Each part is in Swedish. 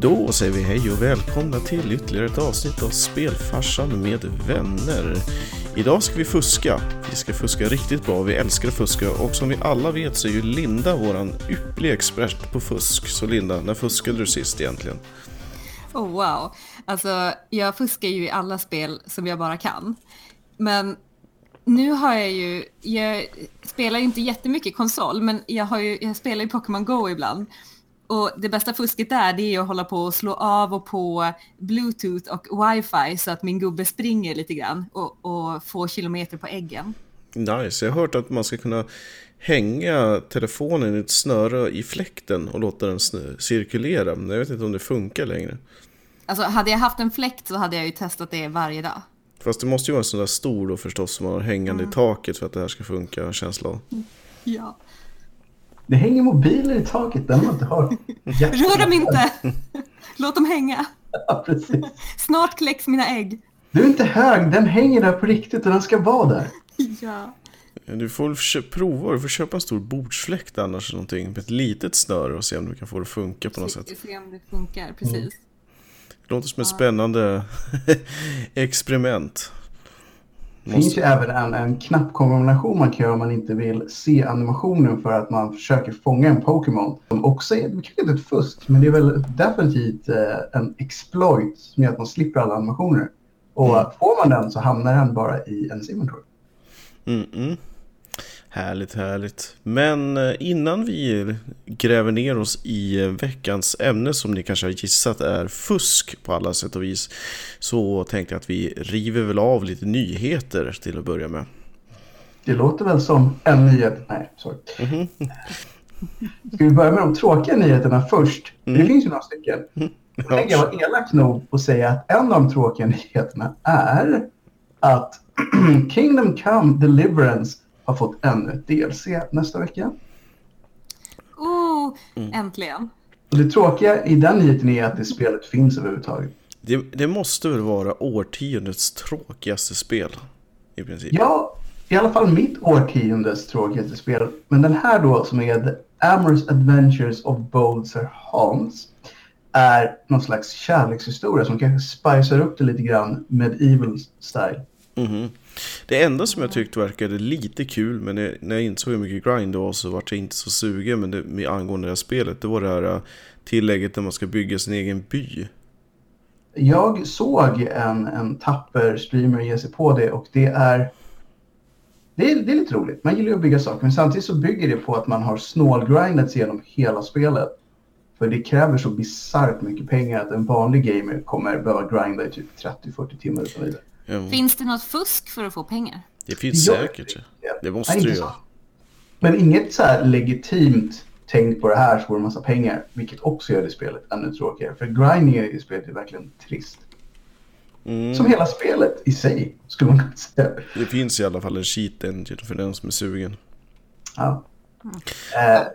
Då säger vi hej och välkomna till ytterligare ett avsnitt av Spelfarsan med vänner. Idag ska vi fuska. Vi ska fuska riktigt bra, vi älskar att fuska och som vi alla vet så är ju Linda våran ypperliga expert på fusk. Så Linda, när fuskade du sist egentligen? Oh wow, alltså jag fuskar ju i alla spel som jag bara kan. Men nu har jag ju, jag spelar ju inte jättemycket konsol, men jag, har ju, jag spelar ju Pokémon Go ibland. Och det bästa fusket där det är att hålla på och slå av och på bluetooth och wifi så att min gubbe springer lite grann och, och få kilometer på äggen. Nice, jag har hört att man ska kunna hänga telefonen i ett snöre i fläkten och låta den cirkulera. Men jag vet inte om det funkar längre. Alltså hade jag haft en fläkt så hade jag ju testat det varje dag. Fast det måste ju vara en sån där stor då förstås som man har hängande mm. i taket för att det här ska funka, känsla av. Ja. Det hänger mobiler i taket, den man inte har. Rör dem inte! Låt dem hänga. Ja, precis. Snart kläcks mina ägg. Du är inte hög, den hänger där på riktigt och den ska vara där. Ja. Du får prova, du får köpa en stor bordsfläkt annars någonting med ett litet snöre och se om du kan få det att funka på något sätt. Se om det funkar, precis. Mm. Det låter som ett spännande experiment. Det finns ju även en, en knappkombination man kan göra om man inte vill se animationen för att man försöker fånga en Pokémon. Som också är, det kanske inte ett fusk, men det är väl definitivt eh, en exploit som gör att man slipper alla animationer. Och mm. får man den så hamnar den bara i ens inventory. Mm -mm. Härligt, härligt. Men eh, innan vi gräver ner oss i eh, veckans ämne som ni kanske har gissat är fusk på alla sätt och vis så tänkte jag att vi river väl av lite nyheter till att börja med. Det låter väl som en nyhet. Nej, sorry. Mm -hmm. Ska vi börja med de tråkiga nyheterna först? Mm. Det finns ju några stycken. Mm. Jag tänker vara elak nog och säga att en av de tråkiga nyheterna är att Kingdom Come Deliverance har fått ännu ett DLC nästa vecka. Oh, mm. äntligen. Och det tråkiga i den nyheten är att det spelet finns överhuvudtaget. Det, det måste väl vara årtiondets tråkigaste spel? I princip. Ja, i alla fall mitt årtiondes tråkigaste spel. Men den här då som är The Amorous Adventures of Bolzer Hans är någon slags kärlekshistoria som kanske spicar upp det lite grann med Evil style. Mm -hmm. Det enda som jag tyckte verkade lite kul, men när jag insåg hur mycket grind det var så var jag inte så sugen men det, angående det här spelet. Det var det här äh, tillägget där man ska bygga sin egen by. Jag såg en, en tapper streamer ge sig på det och det är, det är... Det är lite roligt. Man gillar ju att bygga saker men samtidigt så bygger det på att man har snålgrindats genom hela spelet. För det kräver så bisarrt mycket pengar att en vanlig gamer kommer behöva grinda i typ 30-40 timmar utan vidare. Mm. Finns det något fusk för att få pengar? Det finns ja, säkert. Det måste det ju. Men inget så här legitimt tänk på det här så får du massa pengar. Vilket också gör det spelet ännu tråkigare. För grindingen i spelet är verkligen trist. Mm. Som hela spelet i sig, skulle man kunna säga. Det finns i alla fall en cheat engine för den som är sugen. Ja. Mm. Eh,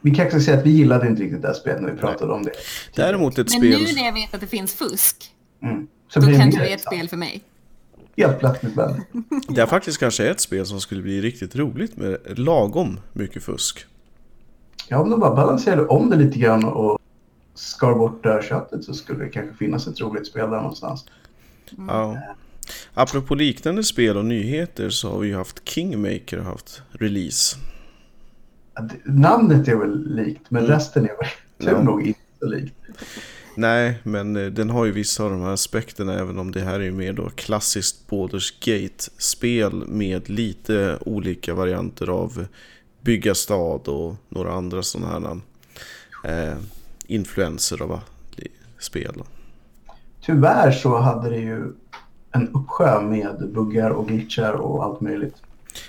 vi kan också säga att vi gillade inte riktigt det här spelet när vi pratade Nej. om det. Däremot ett Men spel... nu när jag vet att det finns fusk, mm. så då kanske det är ett spel för mig helt plötsligt vän. Det är faktiskt kanske ett spel som skulle bli riktigt roligt med lagom mycket fusk. Ja, om de bara balanserade om det lite grann och skar bort det här köttet så skulle det kanske finnas ett roligt spel där någonstans. Mm. Ja. Apropå liknande spel och nyheter så har vi ju haft Kingmaker haft release. Namnet är väl likt men mm. resten är väl tur ja. nog inte likt. Nej, men eh, den har ju vissa av de här aspekterna även om det här är ju mer då klassiskt Baldur's Gate-spel med lite olika varianter av bygga stad och några andra sådana här eh, influenser av spel. Tyvärr så hade det ju en uppsjö med buggar och glitchar och allt möjligt.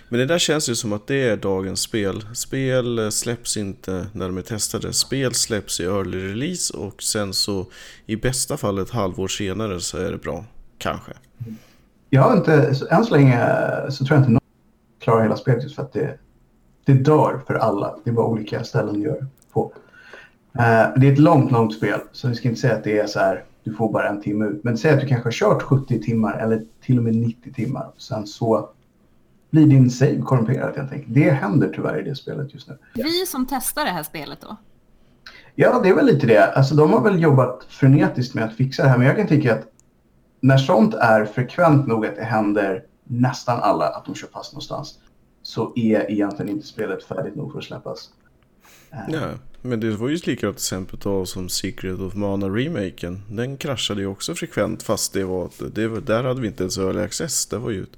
Men det där känns ju som att det är dagens spel. Spel eh, släpps inte när de är testade. Spel släpps i early release och sen så i bästa fall ett halvår senare så är det bra. Kanske. Jag har inte, än så länge eh, så tror jag inte någon klarar hela spelet just för att det, det dör för alla. Det är bara olika ställen du gör på. Eh, det är ett långt, långt spel. Så vi ska inte säga att det är så här, du får bara en timme ut. Men säg att du kanske har kört 70 timmar eller till och med 90 timmar. Sen så blir din save korrumperad helt enkelt. Det händer tyvärr i det spelet just nu. Vi som testar det här spelet då? Ja, det är väl lite det. Alltså, de har väl jobbat frenetiskt med att fixa det här. Men jag kan tycka att när sånt är frekvent nog att det händer nästan alla att de kör fast någonstans så är egentligen inte spelet färdigt nog för att släppas. Eh. Ja, men det var ju likadant till exempel som Secret of Mana remaken. Den kraschade ju också frekvent fast det var, det var där hade vi inte ens early access. Det var ju ett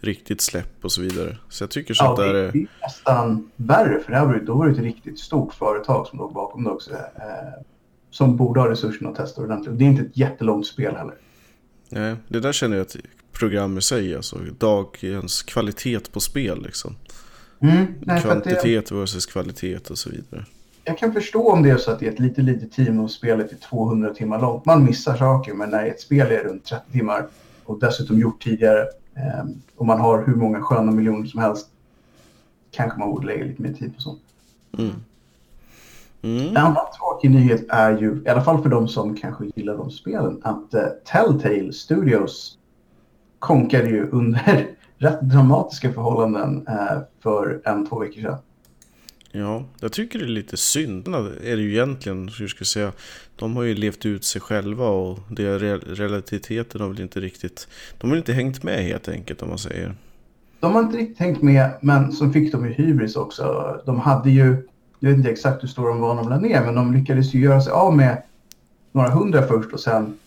riktigt släpp och så vidare. Så jag tycker sånt ja, där är... det är nästan värre för det här var, då var det ett riktigt stort företag som låg bakom det också. Eh, som borde ha resurserna att testa ordentligt. Det är inte ett jättelångt spel heller. Nej, det där känner jag att program i sig, alltså dagens kvalitet på spel liksom. Mm, nej, Kvantitet det... versus kvalitet och så vidare. Jag kan förstå om det är så att det är ett litet, litet team och spelet är 200 timmar långt. Man missar saker, men när ett spel är runt 30 timmar och dessutom gjort tidigare eh, och man har hur många sköna miljoner som helst kanske man borde lägga lite mer tid på sånt. Mm. Mm. En annan tråkig nyhet är ju, i alla fall för de som kanske gillar de spelen, att uh, Telltale Studios konkade ju under rätt dramatiska förhållanden uh, för en, två veckor sedan. Ja, jag tycker det är lite synd. Är det ju egentligen, hur ska jag säga, de har ju levt ut sig själva och det relativiteten har väl inte riktigt, de har inte hängt med helt enkelt om man säger. De har inte riktigt hängt med, men så fick de ju hybris också. De hade ju jag vet inte exakt hur stora de var när de la ner, men de lyckades ju göra sig av med några hundra först och sen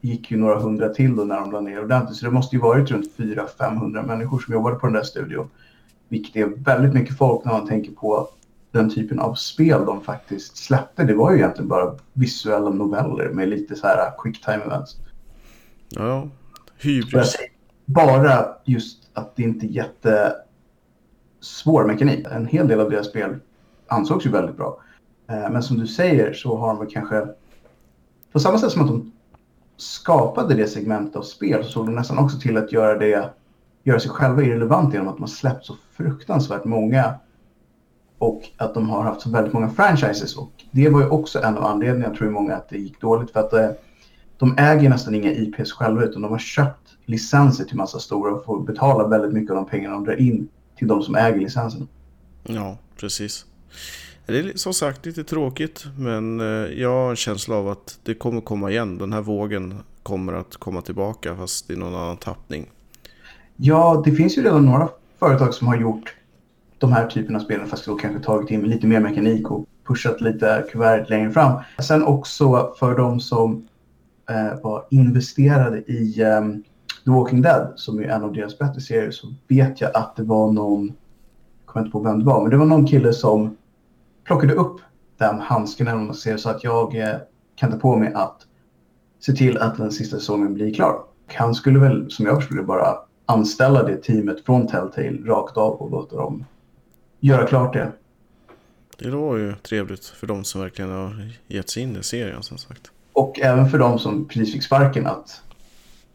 gick ju några hundra till då när de lade ner ordentligt. Så det måste ju varit runt 400-500 människor som jobbade på den där studion. Vilket är väldigt mycket folk när man tänker på den typen av spel de faktiskt släppte. Det var ju egentligen bara visuella noveller med lite så här quick time events. Ja, hybris. Bara just att det inte är jättesvår mekanik. En hel del av deras spel ansågs ju väldigt bra. Eh, men som du säger så har de kanske, på samma sätt som att de skapade det segmentet av spel så såg de nästan också till att göra det, göra sig själva irrelevant genom att har släppt så fruktansvärt många och att de har haft så väldigt många franchises. Och det var ju också en av anledningarna, tror jag många, att det gick dåligt. För att eh, de äger nästan inga IPs själva, utan de har köpt licenser till massa stora och får betala väldigt mycket av de pengarna de drar in till de som äger licenserna. Ja, precis. Det är som sagt lite tråkigt men eh, jag har en känsla av att det kommer komma igen. Den här vågen kommer att komma tillbaka fast i någon annan tappning. Ja, det finns ju redan några företag som har gjort de här typerna av spel fast då kanske tagit in lite mer mekanik och pushat lite kuvertet längre fram. Sen också för de som eh, var investerade i eh, The Walking Dead som är en av deras bättre serier så vet jag att det var någon, jag kommer inte på vem det var, men det var någon kille som plockade upp den handsken eller man ser så att jag eh, kan ta på mig att se till att den sista säsongen blir klar. Han skulle väl, som jag förstod det, bara anställa det teamet från Telltale rakt av och låta dem göra klart det. Det var ju trevligt för de som verkligen har gett sig in i serien som sagt. Och även för de som precis fick sparken att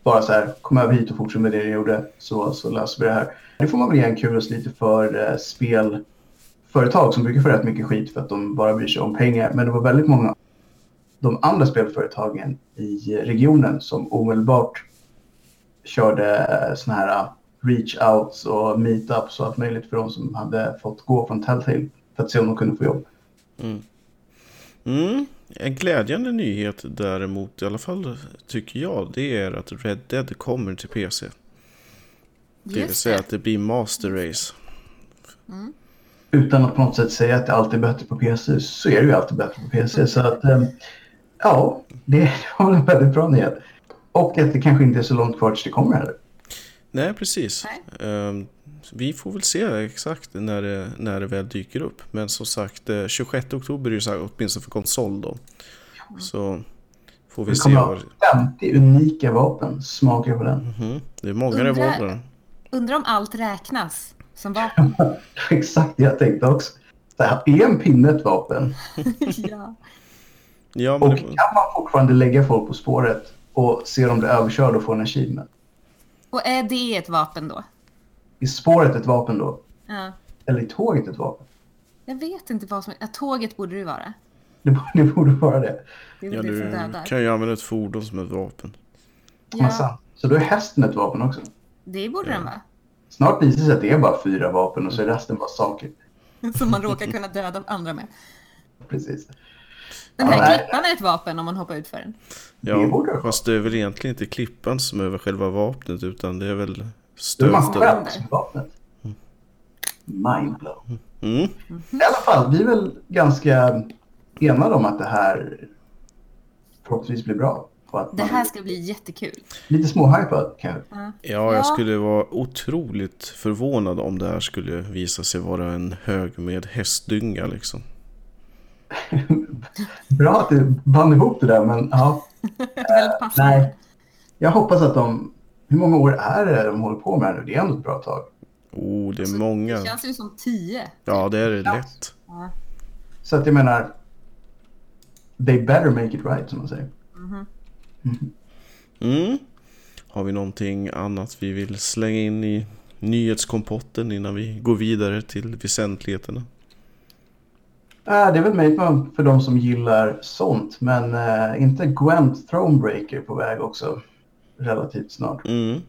bara så här, kom över hit och fortsätt med det ni gjorde så, så löser vi det här. Det får man väl ge en kuros lite för eh, spel företag som brukar få rätt mycket skit för att de bara bryr sig om pengar. Men det var väldigt många de andra spelföretagen i regionen som omedelbart körde såna här reach outs och meetups och allt möjligt för de som hade fått gå från Telltale för att se om de kunde få jobb. Mm. Mm. En glädjande nyhet däremot, i alla fall tycker jag, det är att Red Dead kommer till PC. Det vill säga att det blir Master Race. Mm utan att på något sätt säga att det alltid är bättre på PC så är det ju alltid bättre på PC. Så att ehm, ja, det var en väldigt bra nyhet. Och att det kanske inte är så långt kvar tills det kommer heller. Nej, precis. Nej. vi får väl se exakt när det, när det väl dyker upp. Men som sagt, 26 eh, oktober är ju så här, åtminstone för konsol då. Så får vi det se. Det kommer 50 unika vapen. Smaka på den. Mm -hmm. Det är många revolver. Undrar om allt räknas som vapen. Exakt, jag tänkte också. Så här, är en pinne ett vapen? ja. ja och det... kan man fortfarande lägga folk på spåret och se dem bli överkörda och få en achievement? Och är det ett vapen då? Är spåret ett vapen då? Ja. Eller är tåget ett vapen? Jag vet inte vad som... Ja, tåget borde det vara. Det, det borde vara det. det ja, du kan ju använda ett fordon som ett vapen. Ja. Så då är hästen ett vapen också? Det borde ja. den vara. Snart visar det sig att det är bara fyra vapen och så är resten bara saker. Som man råkar kunna döda andra med. Precis. Den här Ja, klippan är ett vapen om man hoppar ut för den. Ja, fast det är väl egentligen inte klippan som är själva vapnet utan det är väl som vapnet. Mindblow. Mm. I alla fall, vi är väl ganska enade om att det här förhoppningsvis blir bra. Det här är ska bli jättekul. Lite småhypad kanske. Ja, Ja. jag skulle vara otroligt förvånad om det här skulle visa sig vara en hög med hästdynga liksom. Bra att du band ihop det där, men ja. Väldigt passande. Nej. Jag hoppas att de... Hur många år är det de håller på med det nu? Det är ändå ett bra tag. Oh, det är Alltså, många. Det känns ju som tio. Ja, det är det lätt. Ja. Så att jag menar... They better make it right, som man säger. Mm. Har vi någonting annat vi vill slänga in i nyhetskompotten innan vi går vidare till väsentligheterna? Äh, det är väl möjligt för de som gillar sånt, men äh, inte Gwent Thronebreaker på väg också relativt snart. Mm.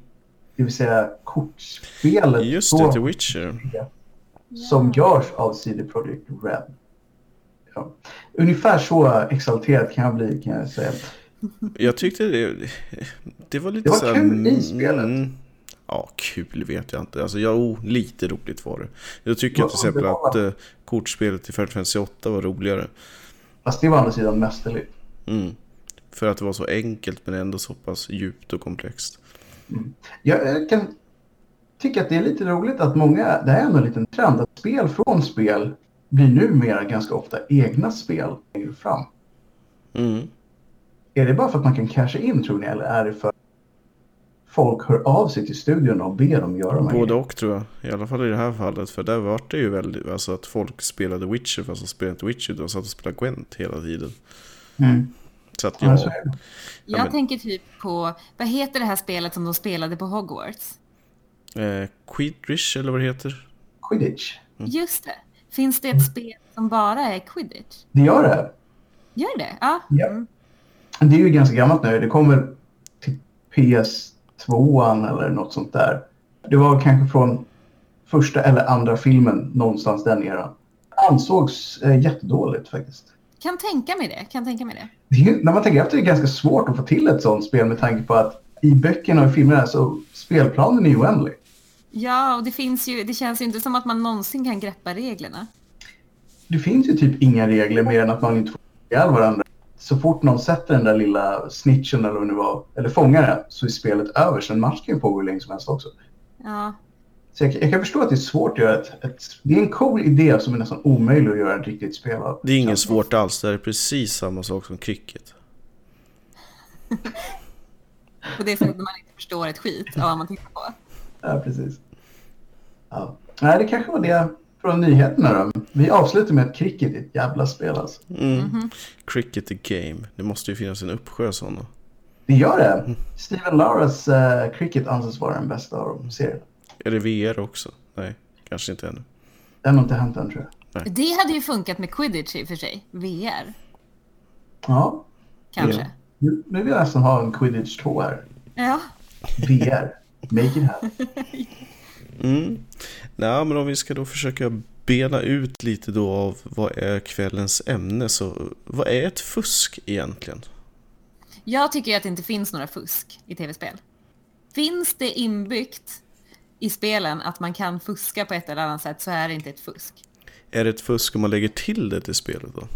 Det vill säga kortspelet Just så- det, The Witcher. som görs av CD Projekt Red. Ja. Ungefär så exalterad kan jag bli kan jag säga. Jag tyckte det, det var lite Det var så här- kul i spelet. Mm, ja, kul vet jag inte. Alltså, ja, oh, lite roligt var det. Jag tycker Ja, till exempel var- att eh, kortspelet i Final Fantasy 8 var roligare. Fast det var å andra sidan mästerligt. Mm. För att det var så enkelt men ändå så pass djupt och komplext. Jag eh, kan tycka att det är lite roligt att många, det här är ändå en liten trend, att spel från spel blir numera ganska ofta egna spel längre fram. Mm. Är det bara för att man kan casha in tror ni eller är det för folk hör av sig till studion och ber dem göra de här Både och tror jag. I alla fall i det här fallet. För där var det ju väldigt, alltså att folk spelade Witcher fast de spelade inte Witcher. De satt och spelade Gwent hela tiden. Mm. Så att Ja, så ja. Jag Ja, men- tänker typ på, vad heter det här spelet som de spelade på Hogwarts? eh, Quidditch eller vad det heter. Quidditch. Just det. Finns det ett spel som bara är Quidditch? Det gör det. Gör det? Ja. Ja. Mm. Det är ju ganska gammalt nu. Det kommer till PS2 eller något sånt där. Det var kanske från första eller andra filmen någonstans den eran. Ansågs eh, jättedåligt faktiskt. Kan tänka mig det. Kan tänka mig det. Det är, när man tänker efter är det ganska svårt att få till ett sånt spel med tanke på att i böckerna och filmerna så spelplanen är oändlig. Ja, och det finns ju, det känns ju inte som att man någonsin kan greppa reglerna. Det finns ju typ inga regler mer än att man inte får ihjäl varandra. Så fort någon sätter den där lilla snitchen eller vad det nu var, eller fångar den, så är spelet över. Så en match kan ju pågå hur länge som helst också. Ja, Så jag, jag kan förstå att det är svårt att göra ett, ett... Det är en cool idé som är nästan omöjlig att göra ett riktigt spel av. Det är inget svårt alls. Det är precis samma sak som cricket. på det sättet man inte förstår ett skit av vad man tittar på. Ja, precis. Ja. Nej, det kanske var det från nyheterna då. Vi avslutar med att cricket är ett jävla spel alltså. Mm. Cricket the game. Det måste ju finnas en uppsjö sådana. Det gör det. Steven Laras uh, cricket anses vara den bästa av de serierna. Är det VR också? Nej, kanske inte ännu. Det har nog inte hänt än tror jag. Det hade ju funkat med Quidditch i och för sig. VR, Ja. kanske. Nu, nu vill jag nästan ha en Quidditch 2 här. Ja. VR. Make it happen. Mm. Nej, men om vi ska då försöka bena ut lite då av vad är kvällens ämne så vad är ett fusk egentligen? Jag tycker att det inte finns några fusk i tv-spel. Finns det inbyggt i spelen att man kan fuska på ett eller annat sätt så är det inte ett fusk. Är det ett fusk om man lägger till det till spelet då?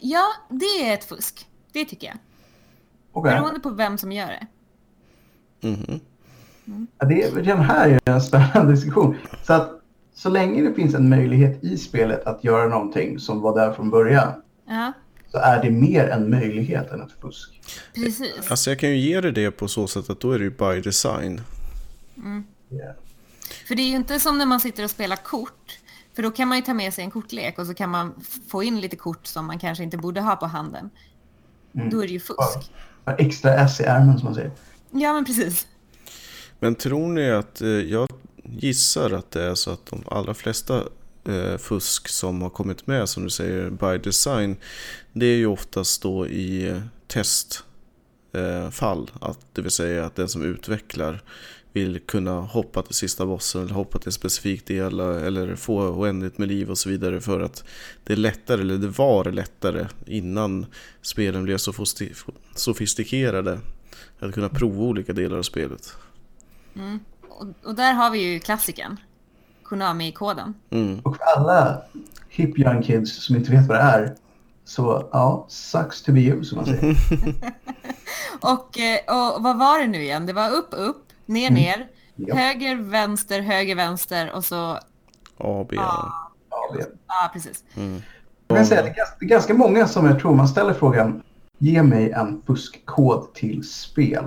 Ja, det är ett fusk. Det tycker jag. Okej. Beroende på vem som gör det. Mhm. Ja, det är, redan här är en spännande diskussion. Så att så länge det finns en möjlighet i spelet att göra någonting som var där från början Ja, så är det mer en möjlighet än ett fusk. precis. Alltså jag kan ju ge dig det på så sätt att då är det ju by design. Yeah. För det är ju inte som när man sitter och spelar kort. För då kan man ju ta med sig en kortlek och så kan man få in lite kort som man kanske inte borde ha på handen. Då är det ju fusk. Ja, Extra S i ärmen som man säger. Ja, men precis. Men tror ni att, eh, jag gissar att det är så att de allra flesta eh, fusk som har kommit med som du säger by design det är ju oftast då i testfall. Eh, att det vill säga att den som utvecklar vill kunna hoppa till sista bossen eller hoppa till en specifik del eller få oändligt med liv och så vidare för att det är lättare, eller det var lättare innan spelen blev så sofistikerade att kunna prova olika delar av spelet. Mm. Och, och, där har vi ju klassiken, Konami-koden. Mm. Och för alla hip young kids som inte vet vad det är, så ja, sucks to be you som man säger. och, eh, och vad var det nu igen? Det var upp, upp, ner, mm. ner, ja. höger, vänster, höger, vänster och så... A, B. A, B. Ja, precis. Mm. Jag kan säga, det, är ganska, det är ganska många som jag tror man ställer frågan ge mig en fuskkod till spel.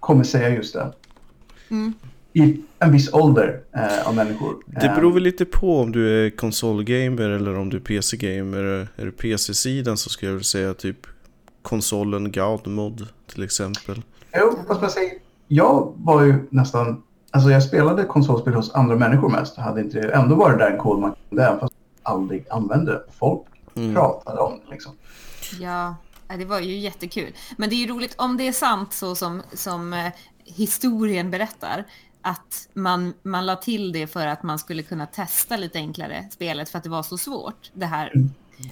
Kommer säga just det. Mm. I en viss ålder eh, av människor. Det beror väl lite på om du är konsolgamer eller om du är PC-gamer. Är du PC-sidan så skulle jag väl säga typ konsolen God Mod till exempel. Jo, fast man säger, jag var ju nästan, alltså jag spelade konsolspel hos andra människor mest. Hade inte ändå varit där en kod man kunde, även fast aldrig använde Folk mm. pratade om det liksom. Ja, det var ju jättekul. Men det är ju roligt om det är sant så som, som eh, historien berättar att man, man la till det för att man skulle kunna testa lite enklare spelet för att det var så svårt. Det här,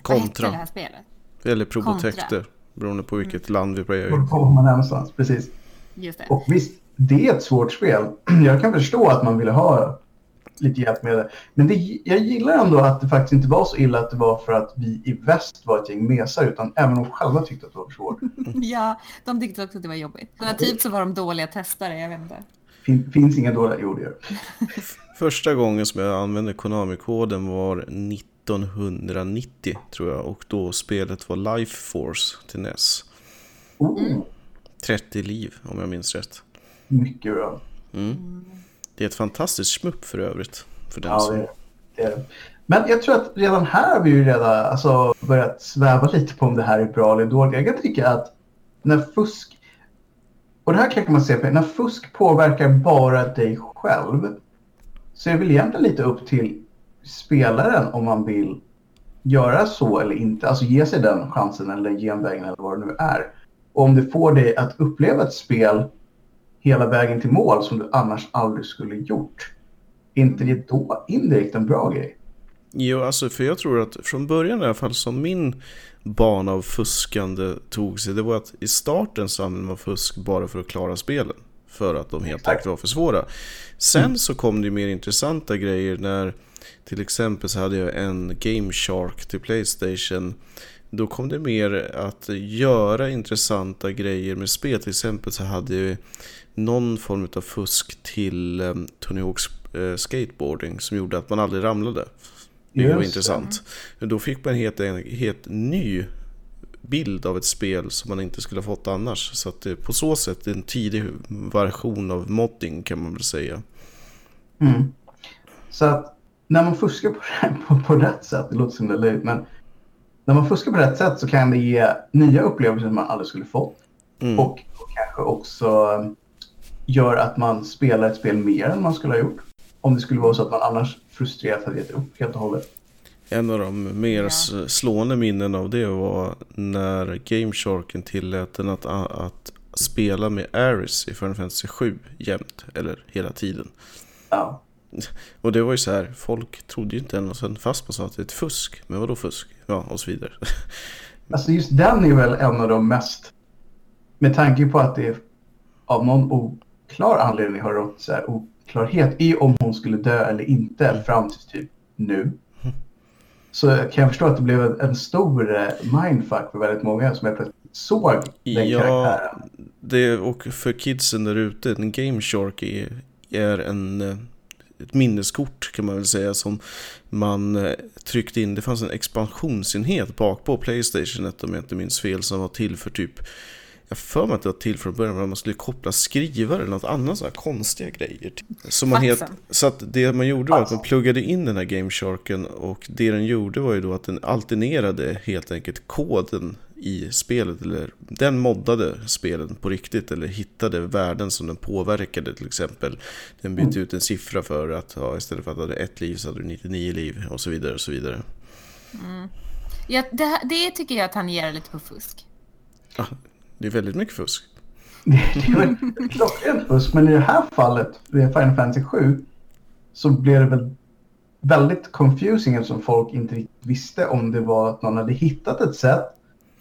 Kontra. det här spelet? Eller Probotector, beroende på vilket mm. land vi börjar i. Beroende på var man är någonstans, precis. Just det. Och visst, det är ett svårt spel. Jag kan förstå att man ville ha lite hjälp med det. Men det, jag gillar ändå att det faktiskt inte var så illa att det var för att vi i väst var ett gäng mesar, utan även de själva tyckte att det var för svårt. ja, de tyckte också att det var jobbigt. Alternativt så var de dåliga testare, jag vet inte. Fin, finns inga dåliga, jo det gör Första gången som jag använde Konami-koden var 1990 tror jag och då spelet var Life Force till NES. Oh. 30 liv om jag minns rätt. Mycket bra. Mm. Det är ett fantastiskt smupp för övrigt. För den ja, som... det, det Men jag tror att redan här har vi ju redan alltså, börjat sväva lite på om det här är bra eller dåligt. Jag kan tycka att när fusk, och det här kan man se på, när fusk påverkar bara dig själv så är det väl egentligen lite upp till spelaren om man vill göra så eller inte. Alltså ge sig den chansen eller genvägen eller vad det nu är. Och om det får dig att uppleva ett spel hela vägen till mål som du annars aldrig skulle gjort. Inte det då indirekt en bra grej? Jo, alltså för jag tror att från början i alla fall som min bana av fuskande tog sig, det var att i starten så använde man fusk bara för att klara spelen. För att de helt enkelt var för svåra. Sen mm. så kom det mer intressanta grejer när till exempel så hade jag en Game Shark till Playstation då kom det mer att göra intressanta grejer med spel. Till exempel så hade jag någon form av fusk till um, Tony Hawks uh, skateboarding som gjorde att man aldrig ramlade. Det var intressant. Då fick man en helt, en helt ny bild av ett spel som man inte skulle ha fått annars. Så att det, på så sätt en tidig version av modding kan man väl säga. Mm. Så att när man fuskar på, på, på rätt sätt, det låter som det löjligt, men när man fuskar på rätt sätt så kan det ge nya upplevelser som man aldrig skulle fått. Mm. Och, och kanske också gör att man spelar ett spel mer än man skulle ha gjort. Om det skulle vara så att man annars frustrerat hade gett upp helt och hållet. En av de mer ja. slående minnen av det var när Game Sharken tillät en att, att spela med Aris i Final Fantasy 7 jämt, eller hela tiden. Ja. Och det var ju så här, folk trodde ju inte än och sen fast man sa att det är ett fusk. Men vadå fusk? Ja, och så vidare. Alltså just den är väl en av de mest, med tanke på att det är av någon oklar anledning har rått så här oklarhet i om hon skulle dö eller inte mm. fram till typ nu. Så kan jag förstå att det blev en stor eh, mindfuck för väldigt många som jag plötsligt såg den ja, karaktären. Det, och för kidsen där ute, en Game Shark är, är en eh, ett minneskort kan man väl säga som man eh, tryckte in. Det fanns en expansionsenhet bak på Playstation 1 om jag inte minns fel som var till för typ jag för mig att det var till från början, men man skulle koppla skrivare eller något annat sådana konstiga grejer. Så, man helt, så att det man gjorde var att man pluggade in den här Game Sharken och det den gjorde var ju då att den alternerade helt enkelt koden i spelet. Eller den moddade spelen på riktigt eller hittade värden som den påverkade till exempel. Den bytte mm. ut en siffra för att ja, istället för att du hade ett liv så hade du 99 liv och så vidare och så vidare. Mm. Ja, det, det tycker jag tangerar lite på fusk. Ja, det är väldigt mycket fusk. det, är klockrent fusk, men i det här fallet, med Final Fantasy 7, så blev det väl väldigt confusing eftersom folk inte riktigt visste om det var att någon hade hittat ett sätt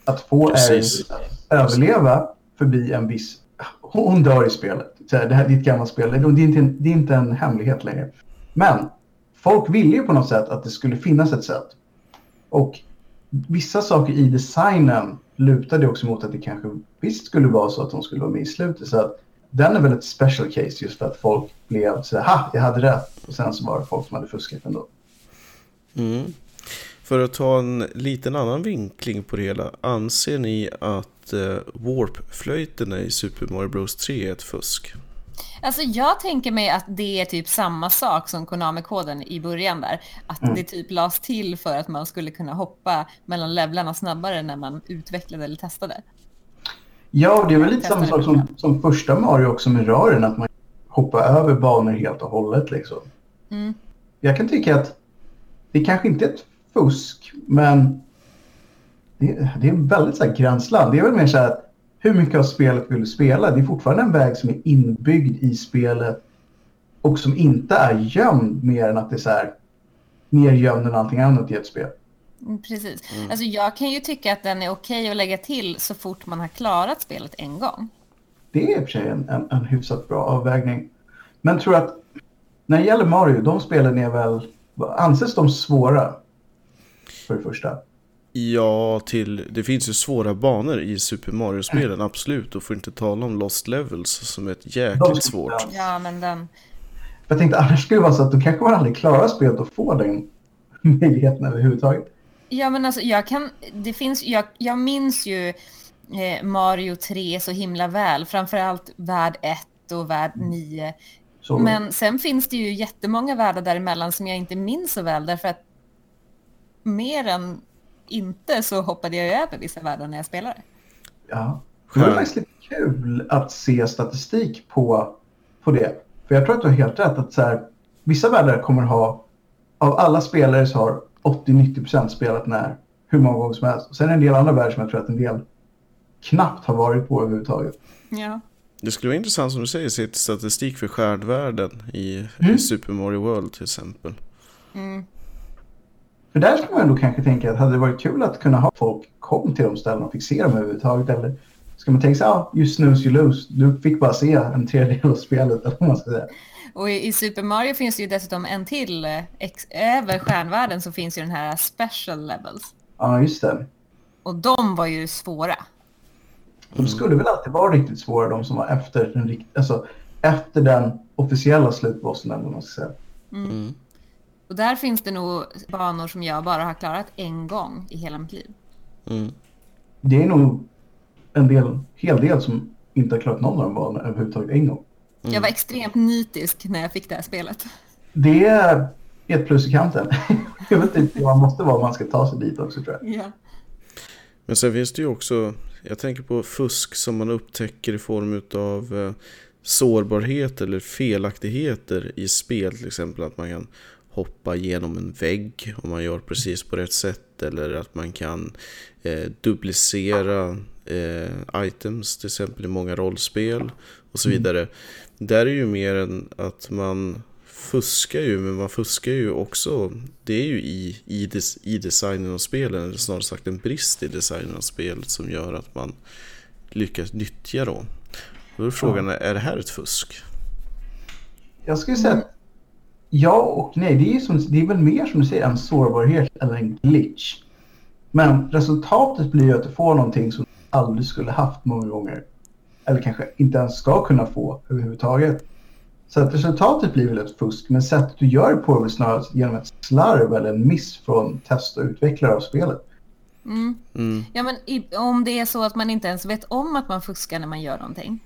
att få. Aerith att överleva förbi en viss... Hon dör i spelet. Så här, det här är ett gammalt spel. Det är, inte en, det är inte en hemlighet längre. Men folk ville ju på något sätt att det skulle finnas ett sätt. Och vissa saker i designen lutar det också mot att det kanske visst skulle vara så att de skulle vara med i slutet. Så att den är väl ett special case just för att folk blev så här, ha, jag hade rätt. Och sen så var det folk som hade fuskat ändå. Mm. För att ta en liten annan vinkling på det hela. Anser ni att eh, Warp-flöjten i Super Mario Bros 3 är ett fusk? Alltså jag tänker mig att det är typ samma sak som Konami-koden i början där. Att Mm. det typ lades till för att man skulle kunna hoppa mellan levlarna snabbare när man utvecklade eller testade. Ja, det är väl lite samma sak som, som första Mario också med rören. Att man hoppar över banor helt och hållet liksom. Mm. Jag kan tycka att det kanske inte är ett fusk, men det, det är en väldigt så här gränsland. Det är väl mer så här att hur mycket av spelet vill du spela? Det är fortfarande en väg som är inbyggd i spelet och som inte är gömd mer än att det är så här mer gömd än allting annat i ett spel. Mm, Precis. Alltså jag kan ju tycka att den är okej att lägga till så fort man har klarat spelet en gång. Det är i och för sig en, en, en hyfsat bra avvägning. Men tror att när det gäller Mario, de spelen är väl, anses de svåra? För det första. Ja, till, det finns ju svåra banor i Super Mario-spelen, absolut. Och får inte tala om Lost Levels som är ett jäkligt svårt. Ja, men den... Jag tänkte annars skulle det vara så att då kanske aldrig klarar spelet och får den möjligheten överhuvudtaget. Ja, men alltså jag kan... Det finns... Jag, jag minns ju eh, Mario 3 så himla väl. Framförallt värld 1 och värld 9. Så, Men sen finns det ju jättemånga världar däremellan som jag inte minns så väl därför att mer än inte så hoppade jag över vissa världar när jag spelade. ja. Det var faktiskt lite kul att se statistik på, på det. För jag tror att du har helt rätt att så här, vissa världar kommer ha, av alla spelare så har 80-90% spelat den här hur många gånger som helst. Och sen är det en del andra världar som jag tror att en del knappt har varit på överhuvudtaget. Ja. Det skulle vara intressant som du säger, se statistik för skärdvärlden i, Mm. i Super Mario World till exempel. Mm. För där skulle man ändå kanske tänka att hade det varit kul att kunna ha folk kom till de ställena och fick se dem överhuvudtaget. Eller ska man tänka sig, ja, you snooze you lose. Du fick bara se en tredjedel av spelet eller vad man ska säga. Och i, i Super Mario finns det ju dessutom en till. eh, Ex, över stjärnvärlden så finns ju den här special levels. Ja, just det. Och de var ju svåra. De skulle väl alltid vara riktigt svåra, de som var efter den, rikt- alltså, efter den officiella slutbossen eller vad man ska säga. Mm. Och där finns det nog banor som jag bara har klarat en gång i hela mitt liv. Mm. Det är nog en del, hel del som inte har klarat någon av de banorna överhuvudtaget en gång. Jag var extremt nitisk när jag fick det här spelet. Det är ett plus i kanten. jag vet inte vad man måste vara om man ska ta sig dit också tror jag. Ja. Men sen finns det ju också, jag tänker på fusk som man upptäcker i form av eh, sårbarhet eller felaktigheter i spel. Till exempel att man kan hoppa genom en vägg om man gör precis på rätt sätt. Eller att man kan eh, duplicera eh, items till exempel i många rollspel och så vidare. Där är ju mer än att man fuskar ju, men man fuskar ju också. Det är ju i, i, des, i designen av spelen, eller snarare sagt en brist i designen av spelet som gör att man lyckas nyttja då. Då är frågan, är det här ett fusk? Jag skulle säga att ja och nej. Det är, ju som, det är väl mer som du säger en sårbarhet eller en glitch. Men resultatet blir ju att du får någonting som du aldrig skulle haft många gånger. Eller kanske inte ens ska kunna få överhuvudtaget. Så att resultatet blir väl ett fusk. Men sättet du gör det på är väl snarare genom ett slarv eller en miss från test och utvecklare av spelet. Mm. Mm. Ja, men i, om det är så att man inte ens vet om att man fuskar när man gör någonting.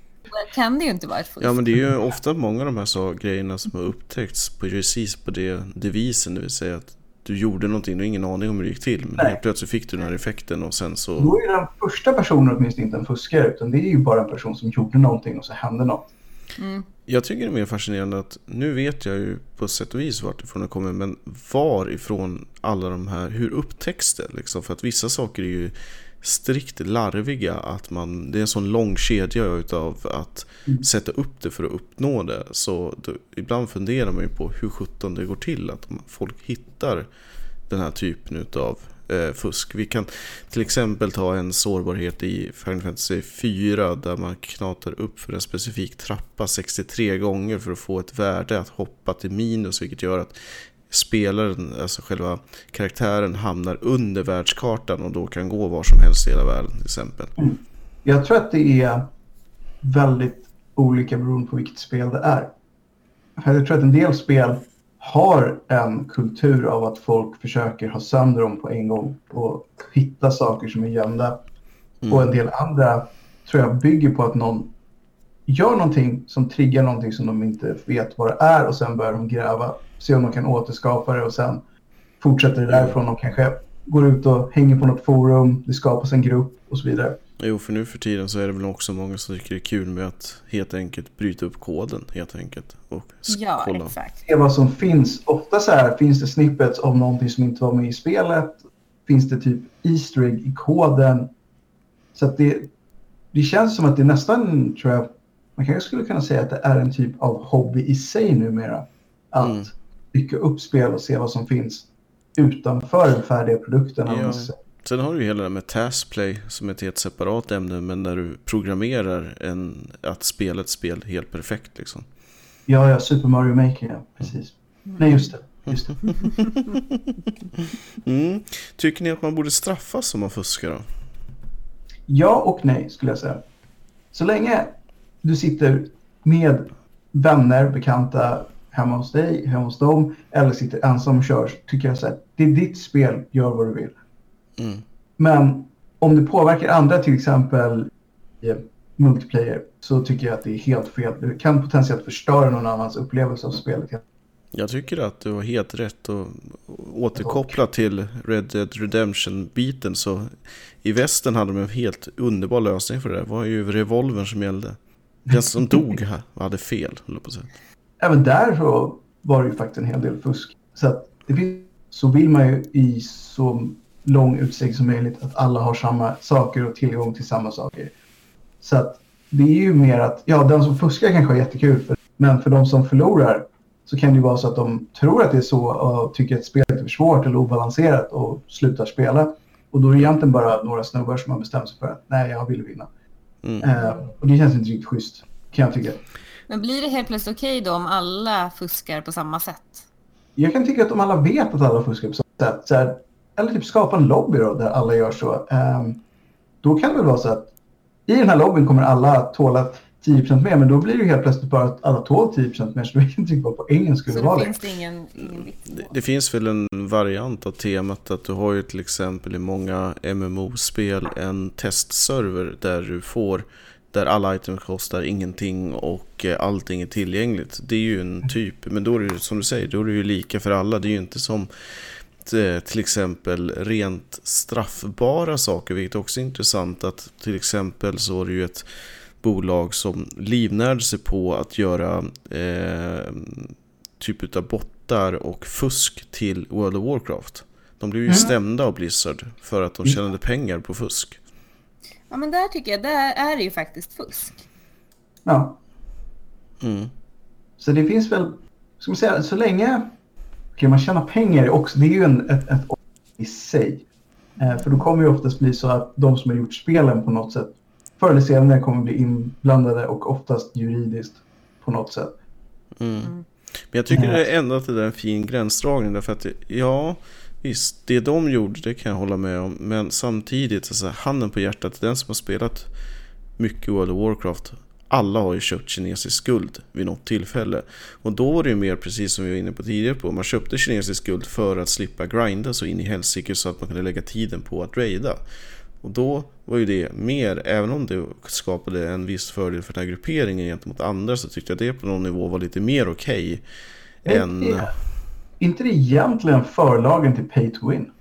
Kan det ju inte vara ett fusk. Ja men det är ju ofta många av de här så, grejerna som har upptäckts på, precis på det devisen, det vill säga att du gjorde någonting och ingen aning om hur det gick till. Men Nej. helt plötsligt fick du den här effekten och sen så... Då är den första personen åtminstone inte en fuskare utan det är ju bara en person som gjorde någonting och så hände något. Mm. Jag tycker det är mer fascinerande att nu vet jag ju på sätt och vis vart ifrån det kommer men varifrån alla de här, hur upptäcks det liksom? För att vissa saker är ju strikt larviga. Att man, det är en sån lång kedja utav att mm. sätta upp det för att uppnå det. Så då, ibland funderar man ju på hur sjutton det går till att folk hittar den här typen utav eh, fusk. Vi kan till exempel ta en sårbarhet i Final Fantasy 4 där man knatar upp för en specifik trappa 63 gånger för att få ett värde att hoppa till minus vilket gör att spelaren, alltså själva karaktären hamnar under världskartan och då kan gå var som helst i hela världen till exempel. Mm. Jag tror att det är väldigt olika beroende på vilket spel det är. Jag tror att en del spel har en kultur av att folk försöker ha sönder dem på en gång och hitta saker som är gömda. Mm. Och en del andra tror jag bygger på att någon gör någonting som triggar någonting som de inte vet vad det är och sen börjar de gräva, se om de kan återskapa det och sen fortsätter det därifrån. De kanske går ut och hänger på något forum, det skapas en grupp och så vidare. Jo, för nu för tiden så är det väl också många som tycker det är kul med att helt enkelt bryta upp koden helt enkelt. Och ja, kolla. exakt. Se vad som finns. Ofta så här finns det snippets av någonting som inte var med i spelet. Finns det typ Easter egg i koden. Så att det, det känns som att det nästan, tror jag, man kanske skulle kunna säga att det är en typ av hobby i sig numera. Att mm. upp spel och se vad som finns utanför den färdiga produkten. Ja. Sen har du ju hela det med taskplay som är ett helt separat ämne men när du programmerar en, att spela ett spel helt perfekt liksom. Ja, ja, Super Mario Maker, ja, precis. Mm. Nej, just det. Just det. mm. Tycker ni att man borde straffas om man fuskar då? Ja och nej skulle jag säga. Så länge du sitter med vänner, bekanta hemma hos dig, hemma hos dem eller sitter ensam och kör tycker jag att det är ditt spel, gör vad du vill. Mm. Men om det påverkar andra, till exempel i multiplayer, så tycker jag att det är helt fel. Det kan potentiellt förstöra någon annans upplevelse av spelet. Jag tycker att du har helt rätt att återkoppla till Red Dead Redemption-biten. Så i västern hade de en helt underbar lösning för det. Det var ju revolvern som gällde. Den som dog hade fel, på sätt. Även där så var det ju faktiskt en hel del fusk. Så att det finns, så vill man ju i så lång utsträckning som möjligt att alla har samma saker och tillgång till samma saker. Så att det är ju mer att, ja, den som fuskar kanske har jättekul, för, men för de som förlorar så kan det ju vara så att de tror att det är så och tycker att spelet är för svårt eller obalanserat och slutar spela. Och då är det egentligen bara några snubbar som har bestämt sig för att nej, jag vill vinna. Mm. Uh, och det känns inte riktigt schysst, kan jag tycka. Men blir det helt plötsligt okej okay då om alla fuskar på samma sätt? Jag kan tycka att om alla vet att alla fuskar på samma sätt, så här, eller typ skapa en lobby då, där alla gör så. Um, då kan det väl vara så att i den här lobbyn kommer alla tåla 10% mer, men då blir det helt plötsligt bara att alla tål 10% mer, så då vet inte vad poängen skulle så vara. Finns det ingen, ingen det, det finns väl en variant av temat att du har ju till exempel i många MMO-spel en testserver där du får där alla items kostar ingenting och eh, allting är tillgängligt. Det är ju en typ, men då är det som du säger, då är det ju lika för alla. Det är ju inte som Eh, till exempel rent straffbara saker, vilket också är intressant att till exempel så var det ju ett bolag som livnärde sig på att göra eh, typ av bottar och fusk till World of Warcraft. De blev ju mm. stämda av Blizzard för att de mm. tjänade pengar på fusk. Ja men där tycker jag, där är det ju faktiskt fusk. Ja. Mm. Så det finns väl, ska man säga, så länge kan man tjäna pengar också, det är ju en, ett, ett i sig. Eh, för då kommer det oftast bli så att de som har gjort spelen på något sätt förr eller senare kommer bli inblandade och oftast juridiskt på något sätt. Mm. Men jag tycker det är ändå att det är en fin gränsdragning därför att ja, visst, det de gjorde det kan jag hålla med om. Men samtidigt, alltså, handen på hjärtat, den som har spelat mycket World of Warcraft alla har ju köpt kinesisk guld vid något tillfälle. Och då var det ju mer precis som vi var inne på tidigare på. Man köpte kinesisk guld för att slippa grinda så in i helsike så att man kunde lägga tiden på att raida. Och då var ju det mer, även om det skapade en viss fördel för den här grupperingen gentemot andra så tyckte jag det på någon nivå var lite mer okej okay än... Är inte det egentligen förlagen till Pay to Win?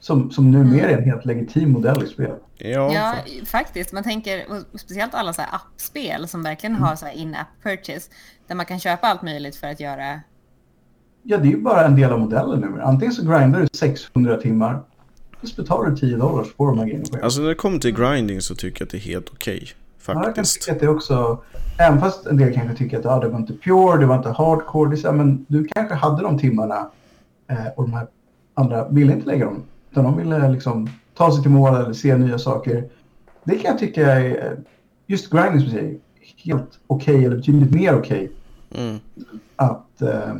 Som, som numera är en helt legitim modell i spel. Ja, ja faktiskt. Man tänker, speciellt alla så appspel som verkligen mm. har så in-app purchase, där man kan köpa allt möjligt för att göra... Ja, det är ju bara en del av modellen nu. Antingen så grindar du 600 timmar Just betalar du 10 dollar så får du de här grejerna. Alltså när det kommer till grinding så tycker jag att det är helt okej. Ja, jag kan tycka att det också, även fast en del kanske tycker att ah, det var inte pure, det var inte hardcore, det är så här, men du kanske hade de timmarna eh, och de här andra ville inte lägga dem. Utan de ville liksom ta sig till mål eller se nya saker. Det kan jag tycka är, just grinding som säger, helt okej eller betydligt mer okej Mm. att eh,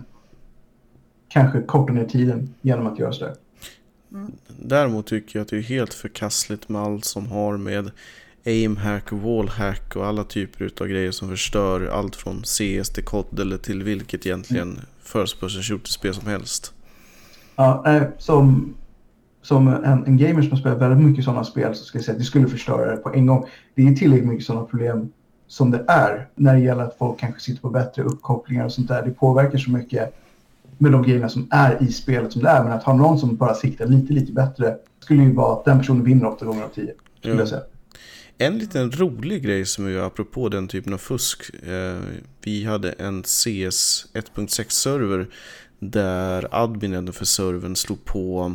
kanske korta ner tiden genom att göra sådär. Däremot tycker jag att det är helt förkastligt med allt som har med aimhack, wallhack och alla typer utav grejer som förstör allt från CS till COD eller till vilket egentligen first person shooter-spel som helst. Ja, eh, som, som en, en gamer som har spelat väldigt mycket sådana spel så ska jag säga att det skulle förstöra det på en gång. Det är tillräckligt mycket sådana problem som det är när det gäller att folk kanske sitter på bättre uppkopplingar och sånt där. Det påverkar så mycket med de grejerna som är i spelet som det är. Men att ha någon som bara siktar lite, lite bättre skulle ju vara att den personen vinner åtta gånger av tio. Skulle Ja. jag säga. En liten rolig grej som är apropå den typen av fusk. Eh, vi hade en CS 1.6-server där adminen för servern slog på